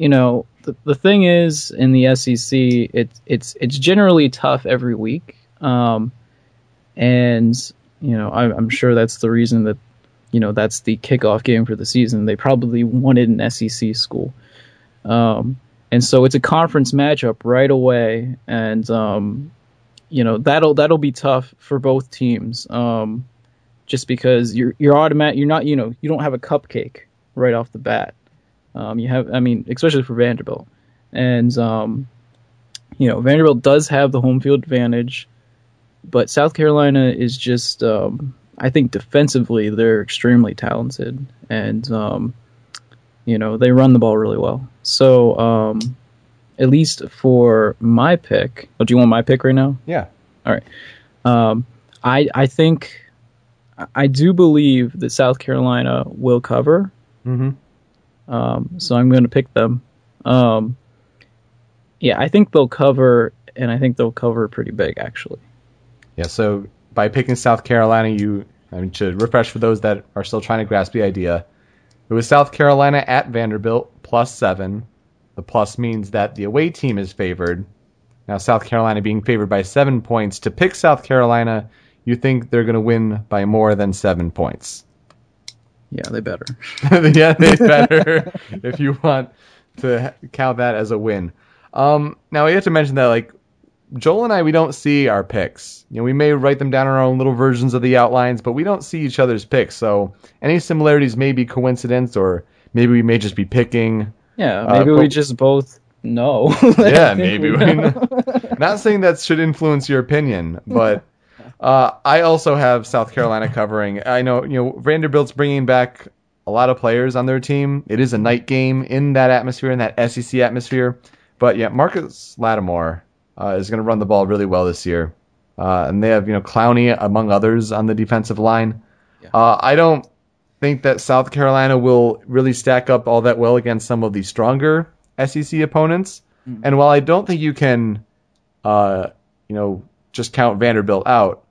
you know, the, the thing is in the SEC, it's it's it's generally tough every week. Um, and you know, I, I'm sure that's the reason that you know that's the kickoff game for the season. They probably wanted an SEC school. Um, and so it's a conference matchup right away, and um, you know that'll that'll be tough for both teams. Um, just because you're you're automatic, you're not you know you don't have a cupcake right off the bat. Um, you have, I mean, especially for Vanderbilt, and um, you know Vanderbilt does have the home field advantage, but South Carolina is just, um, I think defensively they're extremely talented, and um, you know they run the ball really well. So um, at least for my pick, oh, do you want my pick right now? Yeah. All right. Um, I I think I do believe that South Carolina will cover. Mm-hmm. Um, so I'm going to pick them. Um, yeah, I think they'll cover, and I think they'll cover pretty big actually. Yeah. So by picking South Carolina, you I mean to refresh for those that are still trying to grasp the idea, it was South Carolina at Vanderbilt plus seven. The plus means that the away team is favored. Now South Carolina being favored by seven points. To pick South Carolina, you think they're going to win by more than seven points. Yeah, they better. yeah, they better if you want to count that as a win. Um, now we have to mention that like Joel and I, we don't see our picks. You know, we may write them down in our own little versions of the outlines, but we don't see each other's picks. So any similarities may be coincidence, or maybe we may just be picking. Yeah, Uh, maybe but- we just both know. Yeah, maybe. we We know. know. Not saying that should influence your opinion, but Uh, I also have South Carolina covering. I know you know Vanderbilt's bringing back a lot of players on their team. It is a night game in that atmosphere, in that SEC atmosphere. But yeah, Marcus Lattimore uh, is going to run the ball really well this year, uh, and they have you know Clowney among others on the defensive line. Yeah. Uh, I don't think that South Carolina will really stack up all that well against some of the stronger SEC opponents. And while I don't think you can, uh, you know, just count Vanderbilt out,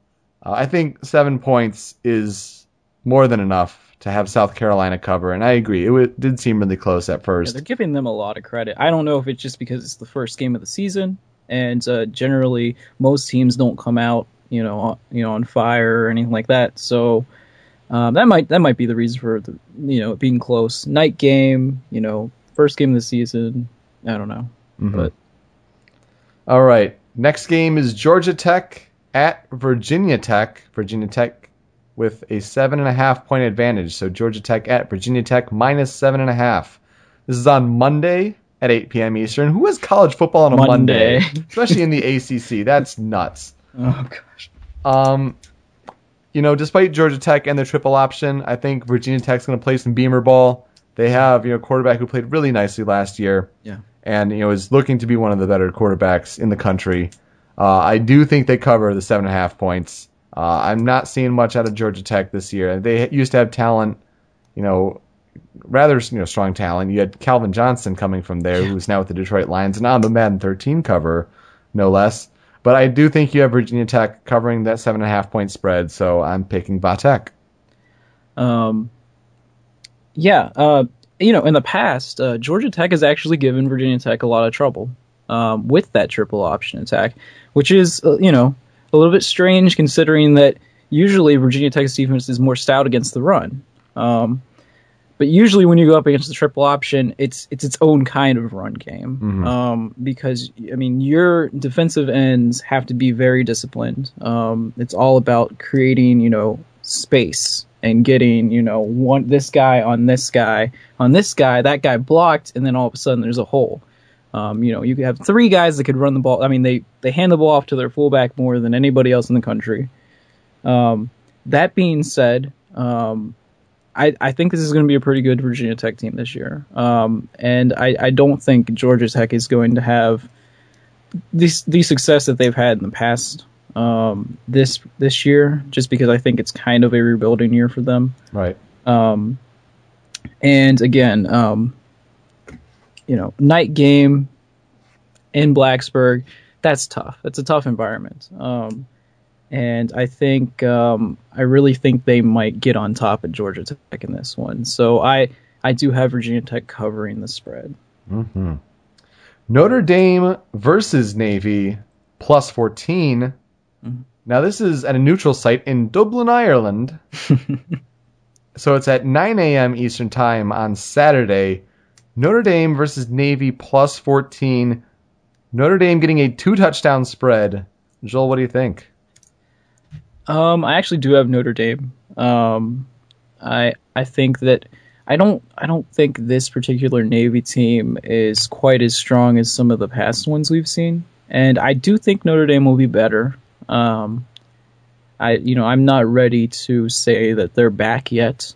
uh, I think seven points is more than enough to have South Carolina cover. And I agree, it w- did seem really close at Yeah, first. they're giving them a lot of credit. I don't know if it's just because it's the first game of the season, and uh, generally most teams don't come out, you know, on, you know, on fire or anything like that. So um, that might that might be the reason for the, you know it being close. Night game, you know, first game of the season. I don't know, Mhm. but All right. Next game is Georgia Tech at Virginia Tech. Virginia Tech with a seven and a half point advantage. So Georgia Tech at Virginia Tech minus seven and a half. This is on Monday at 8 p.m. Eastern. Who has college football on a Monday? Monday. Especially in the ACC. That's nuts. oh gosh, Um, you know, despite Georgia Tech and their triple option, I think Virginia Tech's going to play some beamer ball. They have, you know, a quarterback who played really nicely last year yeah. and you know is looking to be one of the better quarterbacks in the country. Uh, I do think they cover the seven and a half points. Uh, I'm not seeing much out of Georgia Tech this year. They used to have talent, you know, rather you know strong talent. You had Calvin Johnson coming from there, who's now with the Detroit Lions and on the Madden 13 cover, no less. But I do think you have Virginia Tech covering that seven and a half point spread, so I'm picking Vatek. Um, yeah, uh, you know, in the past, uh, Georgia Tech has actually given Virginia Tech a lot of trouble um, with that triple option attack, which is, uh, you know, a little bit strange considering that usually Virginia Tech's defense is more stout against the run. Um, but usually, when you go up against the triple option, it's it's its own kind of run game um, because I mean your defensive ends have to be very disciplined. Um, it's all about creating, you know, space and getting, you know, one this guy on this guy on this guy, that guy blocked, and then all of a sudden there's a hole. Um, you know, you could have three guys that could run the ball. I mean, they they hand the ball off to their fullback more than anybody else in the country. Um, that being said, um, I, I think this is going to be a pretty good Virginia Tech team this year. Um, and I, I don't think Georgia Tech is going to have the, the success that they've had in the past um, this this year, just because I think it's kind of a rebuilding year for them. Right. Um, and again, um, you know, night game in Blacksburg, that's tough. It's a tough environment. Um, and I think um, I really think they might get on top of Georgia Tech in this one. So I I do have Virginia Tech covering the spread. hmm Notre Dame versus Navy plus 14. Now, this is at a neutral site in Dublin, Ireland. so it's at 9 a.m. Eastern Time on Saturday. Notre Dame versus Navy plus 14. Notre Dame getting a two touchdown spread. Joel, what do you think? Um, I actually do have Notre Dame. Um, I I think that I don't I don't think this particular Navy team is quite as strong as some of the past ones we've seen, and I do think Notre Dame will be better. Um, I you know I'm not ready to say that they're back yet.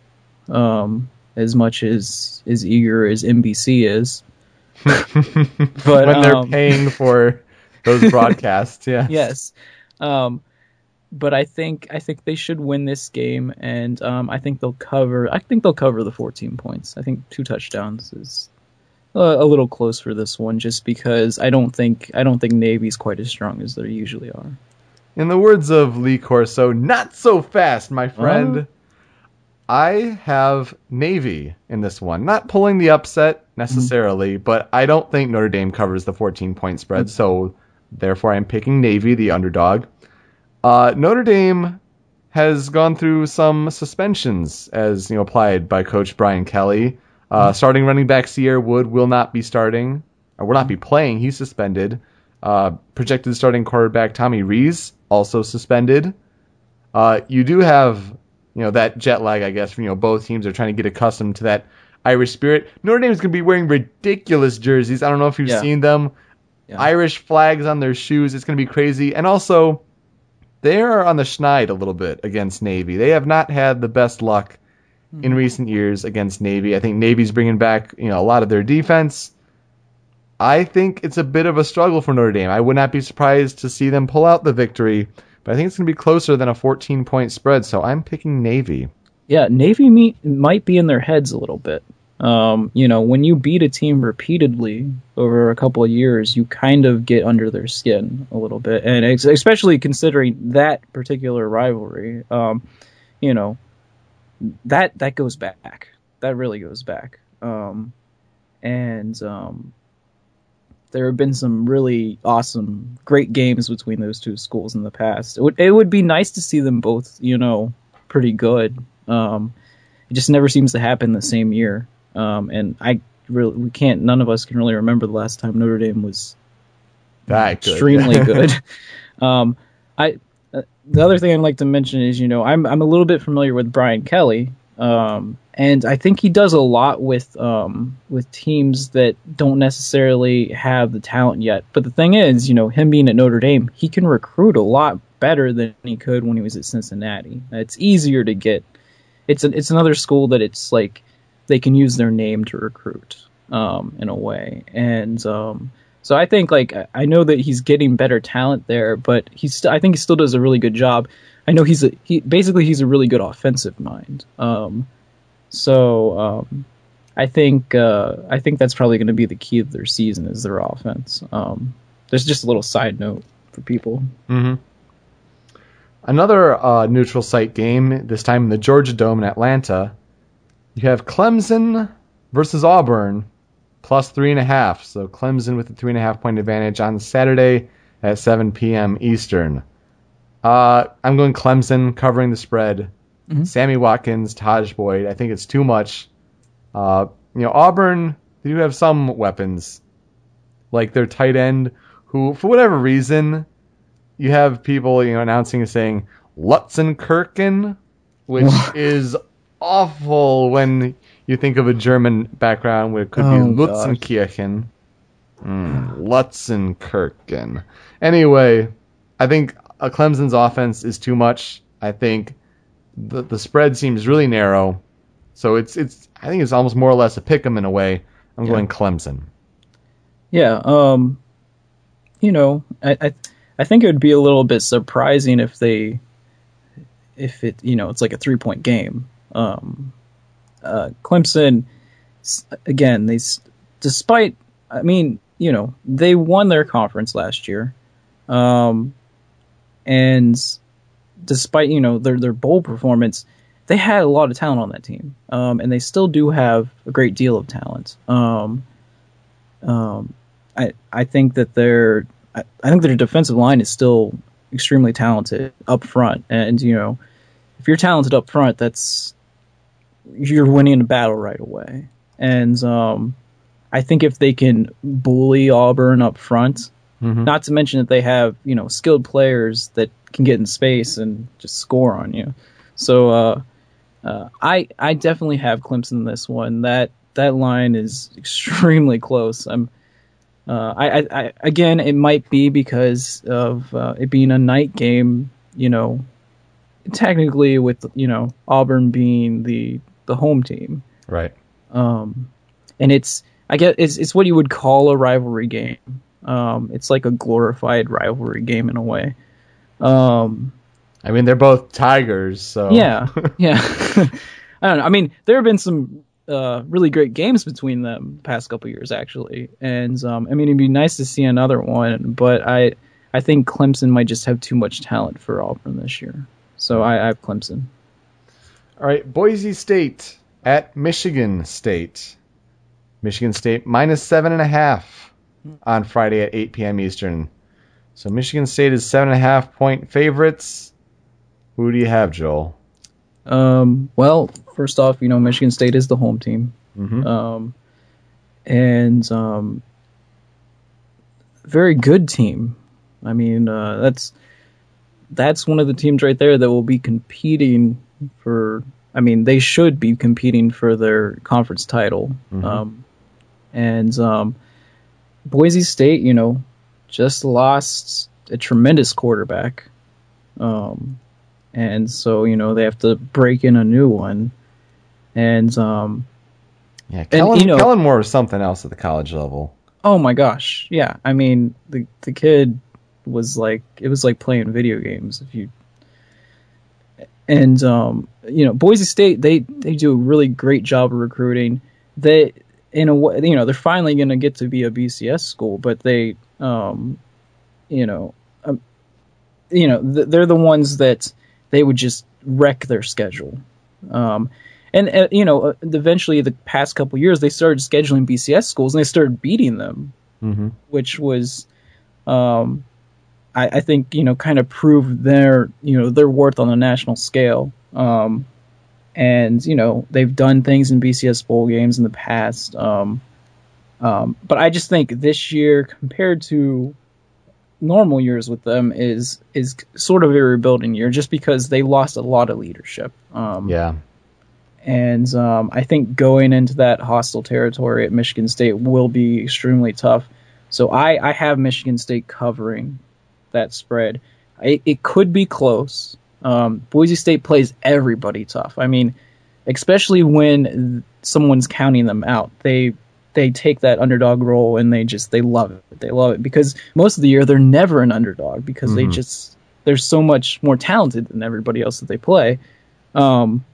Um, as much as as eager as NBC is, but when they're um, paying for those broadcasts, yeah. yes. Um, but I think I think they should win this game, and um, I think they'll cover. I think they'll cover the 14 points. I think two touchdowns is a, a little close for this one, just because I don't think I don't think Navy's quite as strong as they usually are. In the words of Lee Corso, not so fast, my friend. Uh-huh. I have Navy in this one. Not pulling the upset necessarily, but I don't think Notre Dame covers the 14 point spread, so therefore I'm picking Navy, the underdog. Uh, Notre Dame has gone through some suspensions as you know applied by Coach Brian Kelly. Uh, Starting running back Cierre Wood will not be starting, or will not be playing. He's suspended. Uh, projected starting quarterback Tommy Rees also suspended. Uh, you do have, you know, that jet lag, I guess. From, you know, both teams are trying to get accustomed to that Irish spirit. Notre Dame is going to be wearing ridiculous jerseys. I don't know if you've Yeah. seen them. Yeah. Irish flags on their shoes. It's going to be crazy. And also, they are on the schneid a little bit against Navy. They have not had the best luck in hmm. recent years against Navy. I think Navy's bringing back you know a lot of their defense. I think it's a bit of a struggle for Notre Dame. I would not be surprised to see them pull out the victory, but I think it's going to be closer than a 14 point spread. So I'm picking Navy. Yeah, Navy meet, might be in their heads a little bit. Um, you know, when you beat a team repeatedly over a couple of years, you kind of get under their skin a little bit, and ex- especially considering that particular rivalry. Um, you know, that that goes back. That really goes back. Um, and um, there have been some really awesome, great games between those two schools in the past. It would it would be nice to see them both, you know, pretty good. Um, it just never seems to happen the same year. Um, and I really we can't. None of us can really remember the last time Notre Dame was That good. extremely good. Um, I uh, the other thing I'd like to mention is you know I'm I'm a little bit familiar with Brian Kelly, um, and I think he does a lot with um, with teams that don't necessarily have the talent yet. But the thing is, you know, him being at Notre Dame, he can recruit a lot better than he could when he was at Cincinnati. It's easier to get. It's a, it's another school that it's like they can use their name to recruit um, in a way, and um, so I think like I- know that he's getting better talent there, but he's st- I think he still does a really good job. I know he's a he basically he's a really good offensive mind. Um, so um, I think uh, I think that's probably going to be the key of their season is their offense. Um, there's just a little side note for people. hmm Another uh, neutral site game, this time in the Georgia Dome in Atlanta. You have Clemson versus Auburn, plus three and a half. So Clemson with a three and a half point advantage on Saturday at 7 p.m. Eastern. Uh, I'm going Clemson covering the spread. Sammy Watkins, Tajh Boyd. I think it's too much. Uh, you know, Auburn, they do have some weapons, like their tight end, who, for whatever reason, you have people, you know, announcing and saying Lutzenkirchen, which is awful when you think of a German background where it could Oh, be. Lutzenkirchen. Mm, Lutzenkirchen. Anyway, I think a Clemson's offense is too much. I think the the spread seems really narrow, so it's it's I think it's almost more or less a pick 'em in a way. I'm going Clemson. Yeah, um, you know, I, I I think it would be a little bit surprising if they, if it, you know, it's like a three point game. Um, uh, Clemson, again, they, despite, I mean, you know, they won their conference last year, um, and despite you know their their bowl performance, they had a lot of talent on that team, um, and they still do have a great deal of talent. Um, um, I I think that their I, I think their defensive line is still extremely talented up front, and you know if you're talented up front, that's you're winning a battle right away. And um, I think if they can bully Auburn up front, Mhm. not to mention that they have you know skilled players that can get in space and just score on you. So uh, uh, I I definitely have Clemson in this one. That that line is extremely close. I'm uh, I, I, I again it might be because of uh, it being a night game. You know, technically with you know Auburn being the the home team. Right. Um, and it's I guess it's it's what you would call a rivalry game. Um, it's like a glorified rivalry game in a way. Um, I mean, they're both Tigers, so yeah, yeah. I don't know. I mean, there have been some uh, really great games between them the past couple years, actually. And um, I mean, it'd be nice to see another one, but I I think Clemson might just have too much talent for Auburn this year. So I, I have Clemson. All right, Boise State at Michigan State. Michigan State minus seven and a half on Friday at 8 p.m. Eastern. So Michigan State is seven and a half point favorites. Who do you have, Joel? Um, well, first off, you know, Michigan State is the home team. Mhm. Um, and um, very good team. I mean, uh, that's that's one of the teams right there that will be competing for. I mean, they should be competing for their conference title. Um, and um, Boise State, you know, just lost a tremendous quarterback um, and so you know they have to break in a new one, and um, Yeah, Kellen, you know- Kellen Moore is something else at the college level. oh my gosh, yeah, I mean the the kid was like it was like playing video games if you. And um, you know, Boise State they they do a really great job of recruiting. They in a way, you know, they're finally going to get to be a BCS school, but they, um, you know, um, you know, th- they're the ones that they would just wreck their schedule. Um, and uh, you know, uh, eventually, the past couple years, they started scheduling BCS schools and they started beating them, Mm-hmm. which was, um, I, I think, you know, kind of proved their, you know, their worth on a national scale. Um, and you know they've done things in BCS bowl games in the past. Um, um, but I just think this year, compared to normal years with them, is is sort of a rebuilding year, just because they lost a lot of leadership. Um, Yeah. and um, I think going into that hostile territory at Michigan State will be extremely tough. So I, I have Michigan State covering that spread. It, it could be close. Um, Boise State plays everybody tough. I mean, especially when someone's counting them out, they they take that underdog role and they just they love it. They love it because most of the year they're never an underdog because they just they're so much more talented than everybody else that they play. Um,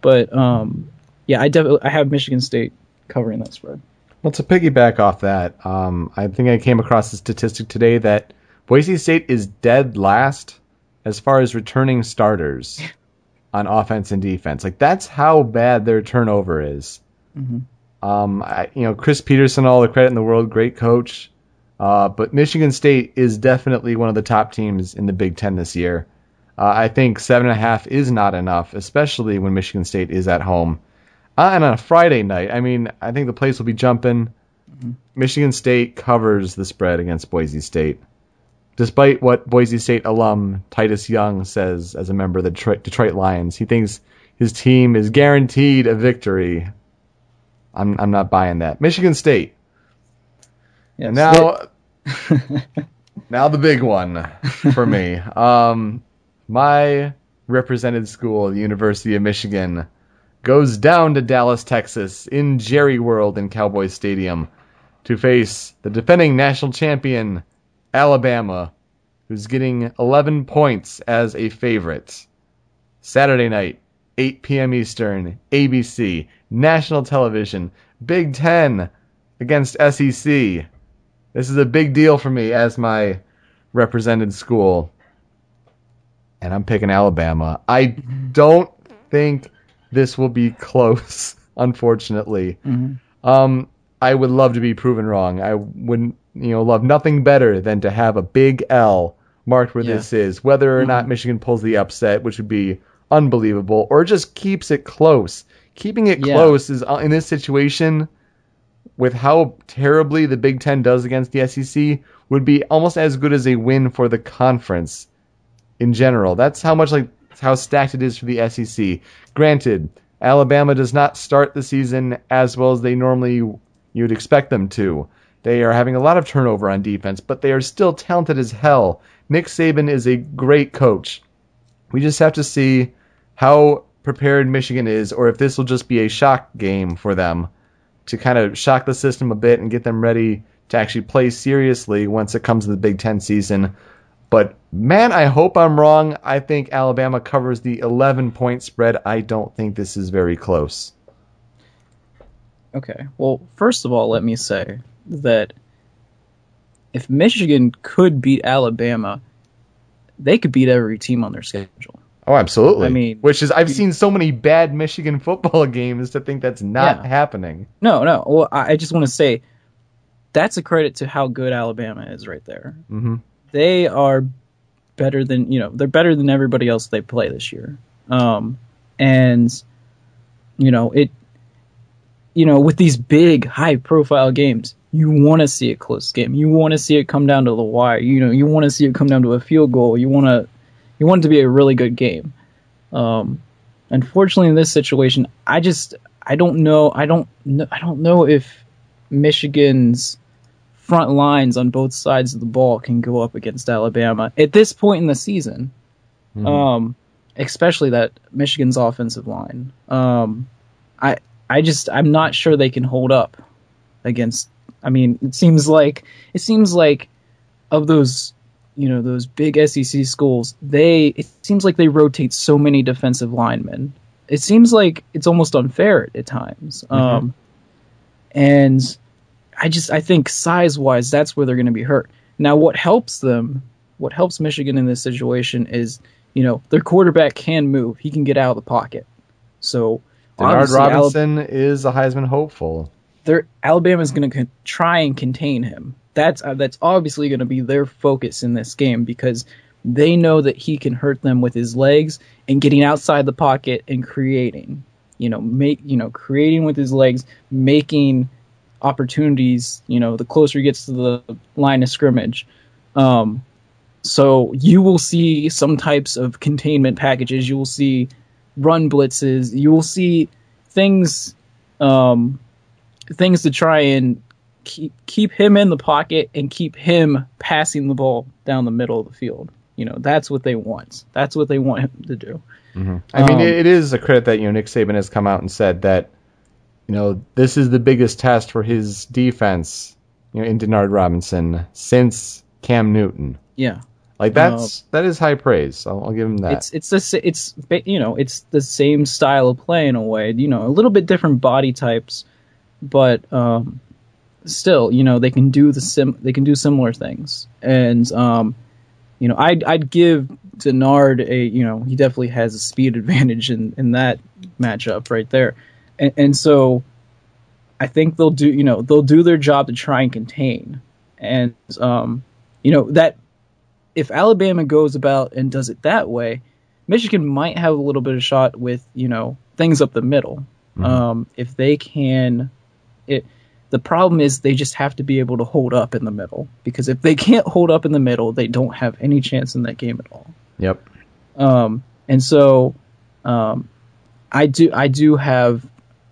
but um, yeah, I definitely I have Michigan State covering that spread. Well, to piggyback off that, um, I think I came across a statistic today that Boise State is dead last as far as returning starters on offense and defense. Like that's how bad their turnover is. Um, I, you know, Chris Petersen, all the credit in the world, great coach. Uh, but Michigan State is definitely one of the top teams in the Big Ten this year. Uh, I think seven and a half is not enough, especially when Michigan State is at home. Uh, and on a Friday night, I mean, I think the place will be jumping. Michigan State covers the spread against Boise State. Despite what Boise State alum Titus Young says as a member of the Detroit, Detroit Lions, he thinks his team is guaranteed a victory. I'm, I'm not buying that. Michigan State. Yes. Now, now the big one for me. Um, my represented school, the University of Michigan, goes down to Dallas, Texas, in Jerry World in Cowboy Stadium, to face the defending national champion, Alabama, who's getting 11 points as a favorite. Saturday night, 8 p.m. Eastern, ABC, national television, Big Ten against SEC. This is a big deal for me as my represented school. And I'm picking Alabama. I don't think this will be close, unfortunately. Um, I would love to be proven wrong. I wouldn't, you know, love nothing better than to have a big L marked where Yeah. this is, whether or not Michigan pulls the upset, which would be unbelievable, or just keeps it close. Keeping it Yeah. close is uh, in this situation with how terribly the Big Ten does against the SEC would be almost as good as a win for the conference in general. That's how much like how stacked it is for the SEC. Granted, Alabama does not start the season as well as they normally you'd expect them to. They are having a lot of turnover on defense, but they are still talented as hell. Nick Saban is a great coach. We just have to see how prepared Michigan is, or if this will just be a shock game for them to kind of shock the system a bit and get them ready to actually play seriously once it comes to the Big Ten season. But man, I hope I'm wrong. I think Alabama covers the 11 point spread. I don't think this is very close. Okay. Well, first of all, let me say that if Michigan could beat Alabama, they could beat every team on their schedule. Oh, absolutely. I mean- which is I've seen so many bad Michigan football games to think that's not Yeah. happening. No, no. Well, I I just want to say that's a credit to how good Alabama is right there. hmm They are better than you know. They're better than everybody else they play this year. Um, and you know it. You know, with these big, high-profile games, you want to see a close game. You want to see it come down to the wire. You know, you want to see it come down to a field goal. You want to, you want it to be a really good game. Um, unfortunately, in this situation, I just I don't know. I don't know. I don't know if Michigan's front lines on both sides of the ball can go up against Alabama at this point in the season. Um, especially that Michigan's offensive line. Um, I I just I'm not sure they can hold up against. I mean, it seems like it seems like of those you know those big SEC schools, they it seems like they rotate so many defensive linemen. It seems like it's almost unfair at times. Um, and I just I think size wise, that's where they're going to be hurt. Now, what helps them, what helps Michigan in this situation is you know their quarterback can move; he can get out of the pocket. So Denard Robinson is a Heisman hopeful. They're Alabama's going to con- try and contain him. That's uh, that's obviously going to be their focus in this game because they know that he can hurt them with his legs and getting outside the pocket and creating. You know, make you know creating with his legs, making opportunities. You know, the closer he gets to the line of scrimmage. Um, so you will see some types of containment packages. You will see run blitzes. You will see things um, things to try and keep keep him in the pocket and keep him passing the ball down the middle of the field. You know, that's what they want. That's what they want him to do. I mean, Um, it, it is a credit that you know Nick Saban has come out and said that you know this is the biggest test for his defense, you know, in Denard Robinson since Cam Newton. Yeah. Like that's that is high praise. I'll, I'll give him that. It's it's the it's you know it's the same style of play in a way. You know, a little bit different body types, but um, still, you know, they can do the sim they can do similar things. And um, you know, I'd I'd give Denard a you know he definitely has a speed advantage in in that matchup right there, and, and so I think they'll do you know they'll do their job to try and contain, and um, you know that if Alabama goes about and does it that way, Michigan might have a little bit of shot with you know things up the middle. Um, if they can, it. The problem is they just have to be able to hold up in the middle because if they can't hold up in the middle, they don't have any chance in that game at all. yep. Um, and so, um, I do, I do have,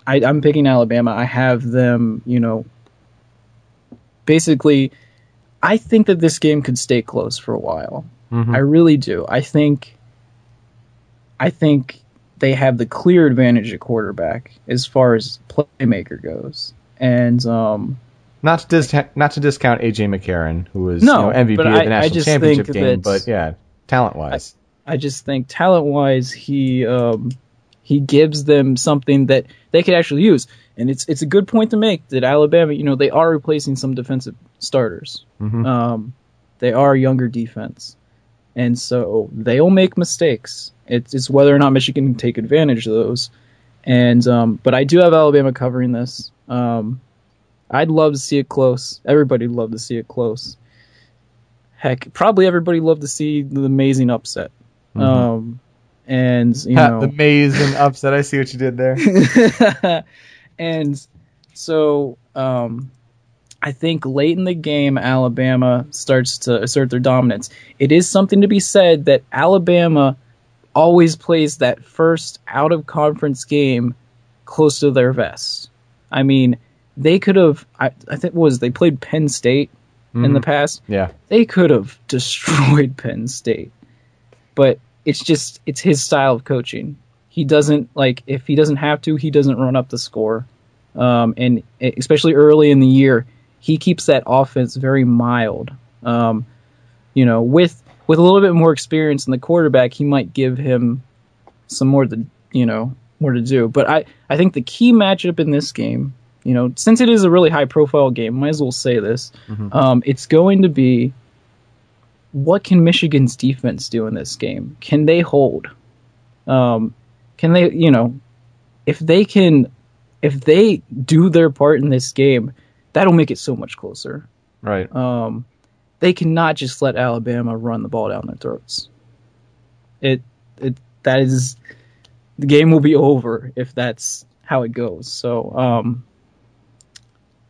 I, I'm picking Alabama. I have them, you know, basically, I think that this game could stay close for a while. Mhm. I really do. I think, I think they have the clear advantage at quarterback as far as playmaker goes. And, um, Not to dis- not to discount AJ McCarron, who was No, you know, MVP of the I national just championship game, but yeah, talent wise. I just think talent wise, he um, he gives them something that they could actually use, and it's it's a good point to make that Alabama, you know, they are replacing some defensive starters. Mhm. Um, they are younger defense, and so they'll make mistakes. It's it's whether or not Michigan can take advantage of those. And um, but I do have Alabama covering this. Um, I'd love to see it close. Everybody'd love to see it close. Heck, probably everybody loved to see the amazing upset. Um, and you know, the amazing upset. I see what you did there. and so um, I think late in the game, Alabama starts to assert their dominance. It is something to be said that Alabama always plays that first out of conference game close to their vest. I mean, they could have. I, I think what was they played Penn State in the past Yeah. they could have destroyed Penn State. But it's just it's his style of coaching. He doesn't like if he doesn't have to, he doesn't run up the score. Um, and especially early in the year, he keeps that offense very mild. Um, you know, with with a little bit more experience in the quarterback, he might give him some more to you know more to do. But I I think the key matchup in this game, you know, since it is a really high profile game, might as well say this. Um, it's going to be what can Michigan's defense do in this game? Can they hold? Um, can they, you know, if they can, if they do their part in this game, that'll make it so much closer. Right. Um, they cannot just let Alabama run the ball down their throats. It, it, that is, the game will be over if that's how it goes. So, um,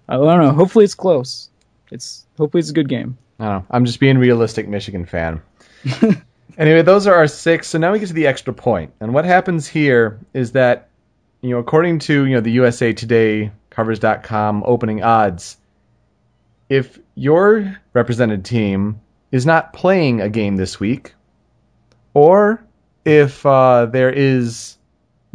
I don't know. Hopefully it's close. It's hopefully it's a good game. I don't know. I'm just being realistic Michigan fan. anyway, those are our six. So now we get to the extra point. And what happens here is that, you know, according to, you know, the USA Today covers.com opening odds, if your represented team is not playing a game this week, or if uh, there is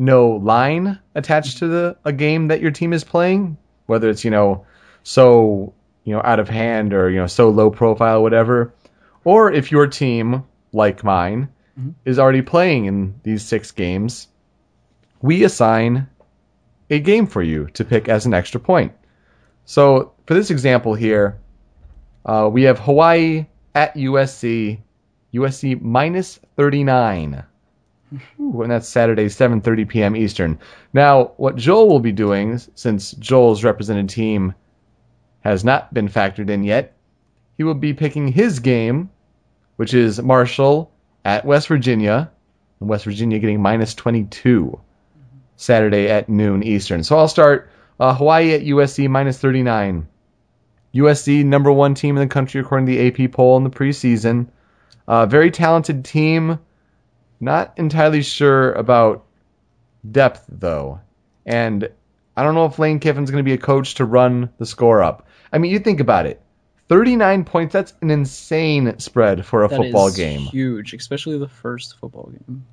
no line attached to the a game that your team is playing, whether it's you know so you know out of hand or you know so low profile, whatever, or if your team like mine is already playing in these six games, we assign a game for you to pick as an extra point. So for this example here, uh, we have Hawaii at USC, USC minus 39. Ooh, and that's Saturday, 7:30 p.m. Eastern. Now, what Joel will be doing, since Joel's represented team has not been factored in yet, he will be picking his game, which is Marshall at West Virginia, and West Virginia getting minus 22 Saturday at noon Eastern. So I'll start uh, Hawaii at USC minus 39. USC number one team in the country according to the AP poll in the preseason. Uh, very talented team. Not entirely sure about depth though, and I don't know if Lane Kiffin's going to be a coach to run the score up. I mean, you think about it. 39 points, that's an insane spread for a That football is game. huge, especially the first football game.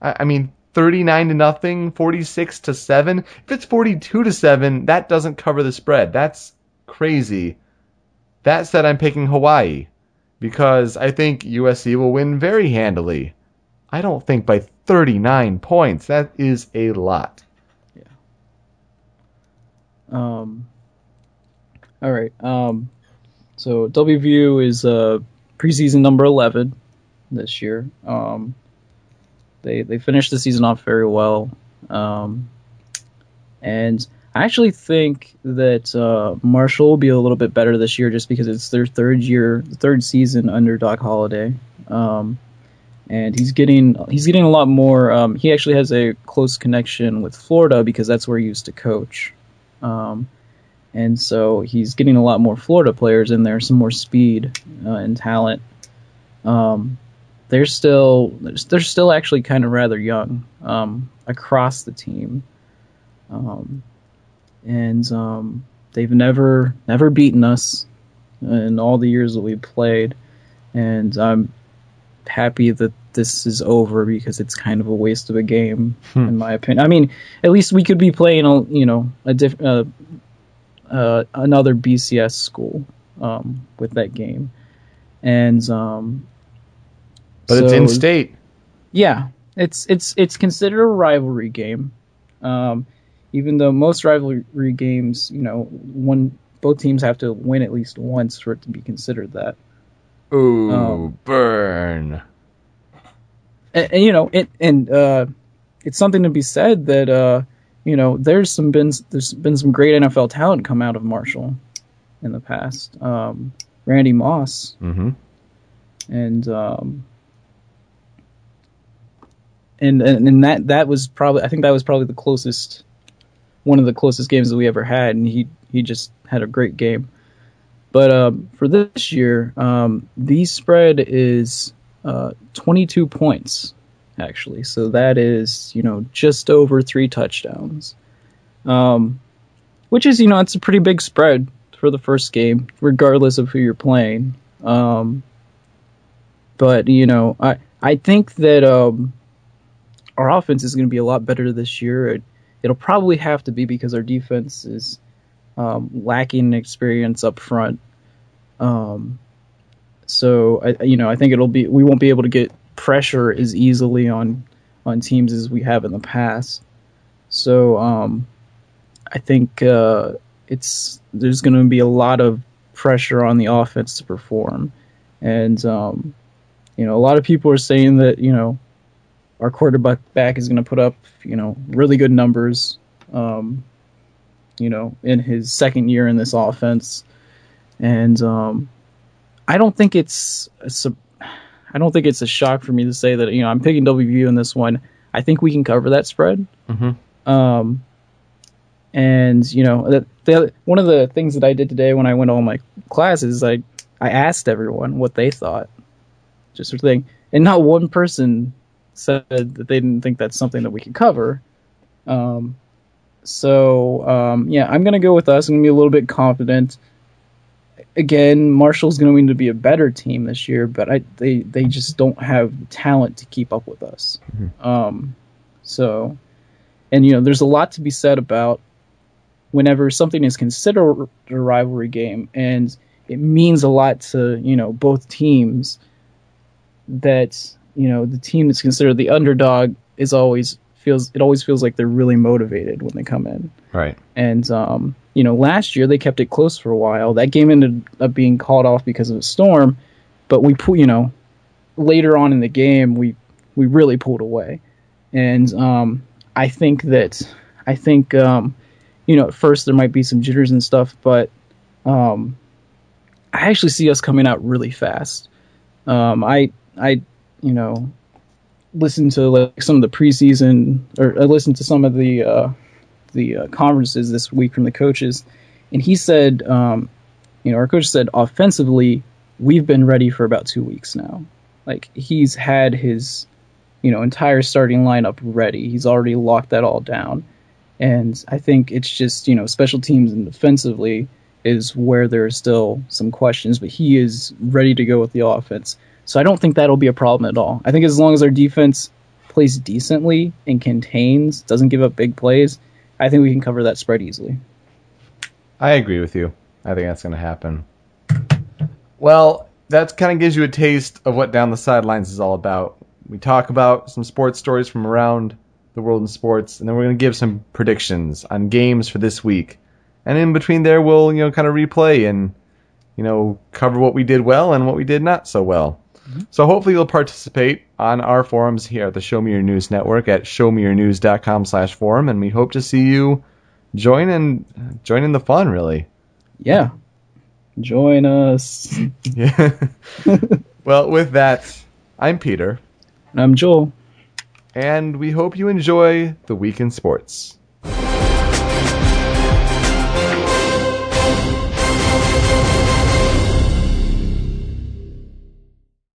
I, I mean, 39 to nothing, 46 to 7. If it's 42 to 7, that doesn't cover the spread. That's crazy. That said, I'm picking Hawaii because I think USC will win very handily. I don't think by 39 points. That is a lot. Yeah. Um, all right. Um, so WVU is uh, preseason number eleven this year. Um, they they finished the season off very well, um, and I actually think that uh, Marshall will be a little bit better this year just because it's their third year, third season under Doc Holliday. Um, and he's getting he's getting a lot more. Um, he actually has a close connection with Florida because that's where he used to coach. Um, and so he's getting a lot more Florida players in there, some more speed uh, and talent. Um, they're still they're still actually kind of rather young um, across the team, um, and um, they've never never beaten us in all the years that we've played, and I'm happy that this is over because it's kind of a waste of a game in my opinion. I mean, at least we could be playing a you know a diff, uh, uh, another BCS school um, with that game, and um, But it's in state. yeah, it's it's it's considered a rivalry game, um, even though most rivalry games, you know, one both teams have to win at least once for it to be considered that. Ooh, Um, burn. and, and, you know it and uh, it's something to be said that uh, you know there's some been there's been some great NFL talent come out of Marshall in the past. Um, Randy Moss Mm-hmm. and um, and and and that that was probably I think that was probably the closest one of the closest games that we ever had, and he he just had a great game. But um, for this year, um, the spread is uh, 22 points actually, so that is you know just over three touchdowns, um, which is you know it's a pretty big spread for the first game, regardless of who you're playing. Um, but you know, I I think that um, our offense is going to be a lot better this year. It, it'll probably have to be because our defense is um, lacking experience up front. Um, so I you know I think it'll be we won't be able to get pressure as easily on on teams as we have in the past. So um, I think uh, it's there's going to be a lot of pressure on the offense to perform, and um, you know a lot of people are saying that you know our quarterback back is going to put up you know really good numbers, um, you know in his second year in this offense, and um, I don't think it's a, sup- don't think it's a shock for me to say that you know I'm picking WVU in this one. I think we can cover that spread. Mhm. Um, and you know that the one of the things that I did today when I went to all my classes, I I asked everyone what they thought, just sort of thing, and not one person said that they didn't think that's something that we could cover. Um, so um, yeah, I'm gonna go with us. I'm gonna be a little bit confident. again, Marshall's going to need to be a better team this year, but I they they just don't have talent to keep up with us. Mm-hmm. Um, so, and you know, there's a lot to be said about whenever something is considered a rivalry game, and it means a lot to you know both teams. That you know the team that's considered the underdog is always feels it always feels like they're really motivated when they come in. Right. And um, you know, last year they kept it close for a while. That game ended up being called off because of a storm, but we put you know, later on in the game we we really pulled away. And um, I think that I think um, you know, at first there might be some jitters and stuff, but um, I actually see us coming out really fast. Um, I I you know listened to like some of the preseason, or I listened to some of the uh, the uh, conferences this week from the coaches, and he said, um, you know, our coach said offensively, we've been ready for about two weeks now. Like he's had his, you know, entire starting lineup ready. He's already locked that all down, and I think it's just you know special teams and defensively is where there are still some questions, but he is ready to go with the offense. So I don't think that'll be a problem at all. I think as long as our defense plays decently and contains, doesn't give up big plays, I think we can cover that spread easily. I agree with you. I think that's going to happen. Well, that kind of gives you a taste of what Down the Sidelines is all about. We talk about some sports stories from around the world in sports, and then we're going to give some predictions on games for this week. And in between there, we'll you know kind of replay and you know cover what we did well and what we did not so well. Mm-hmm. So hopefully you'll participate on our forums here at the Show Me Your News Network at showmeyournews.com slash forum, and we hope to see you join in join in the fun really. Yeah. Join us. yeah. well, with that, I'm Peter. And I'm Joel. And we hope you enjoy the week in sports.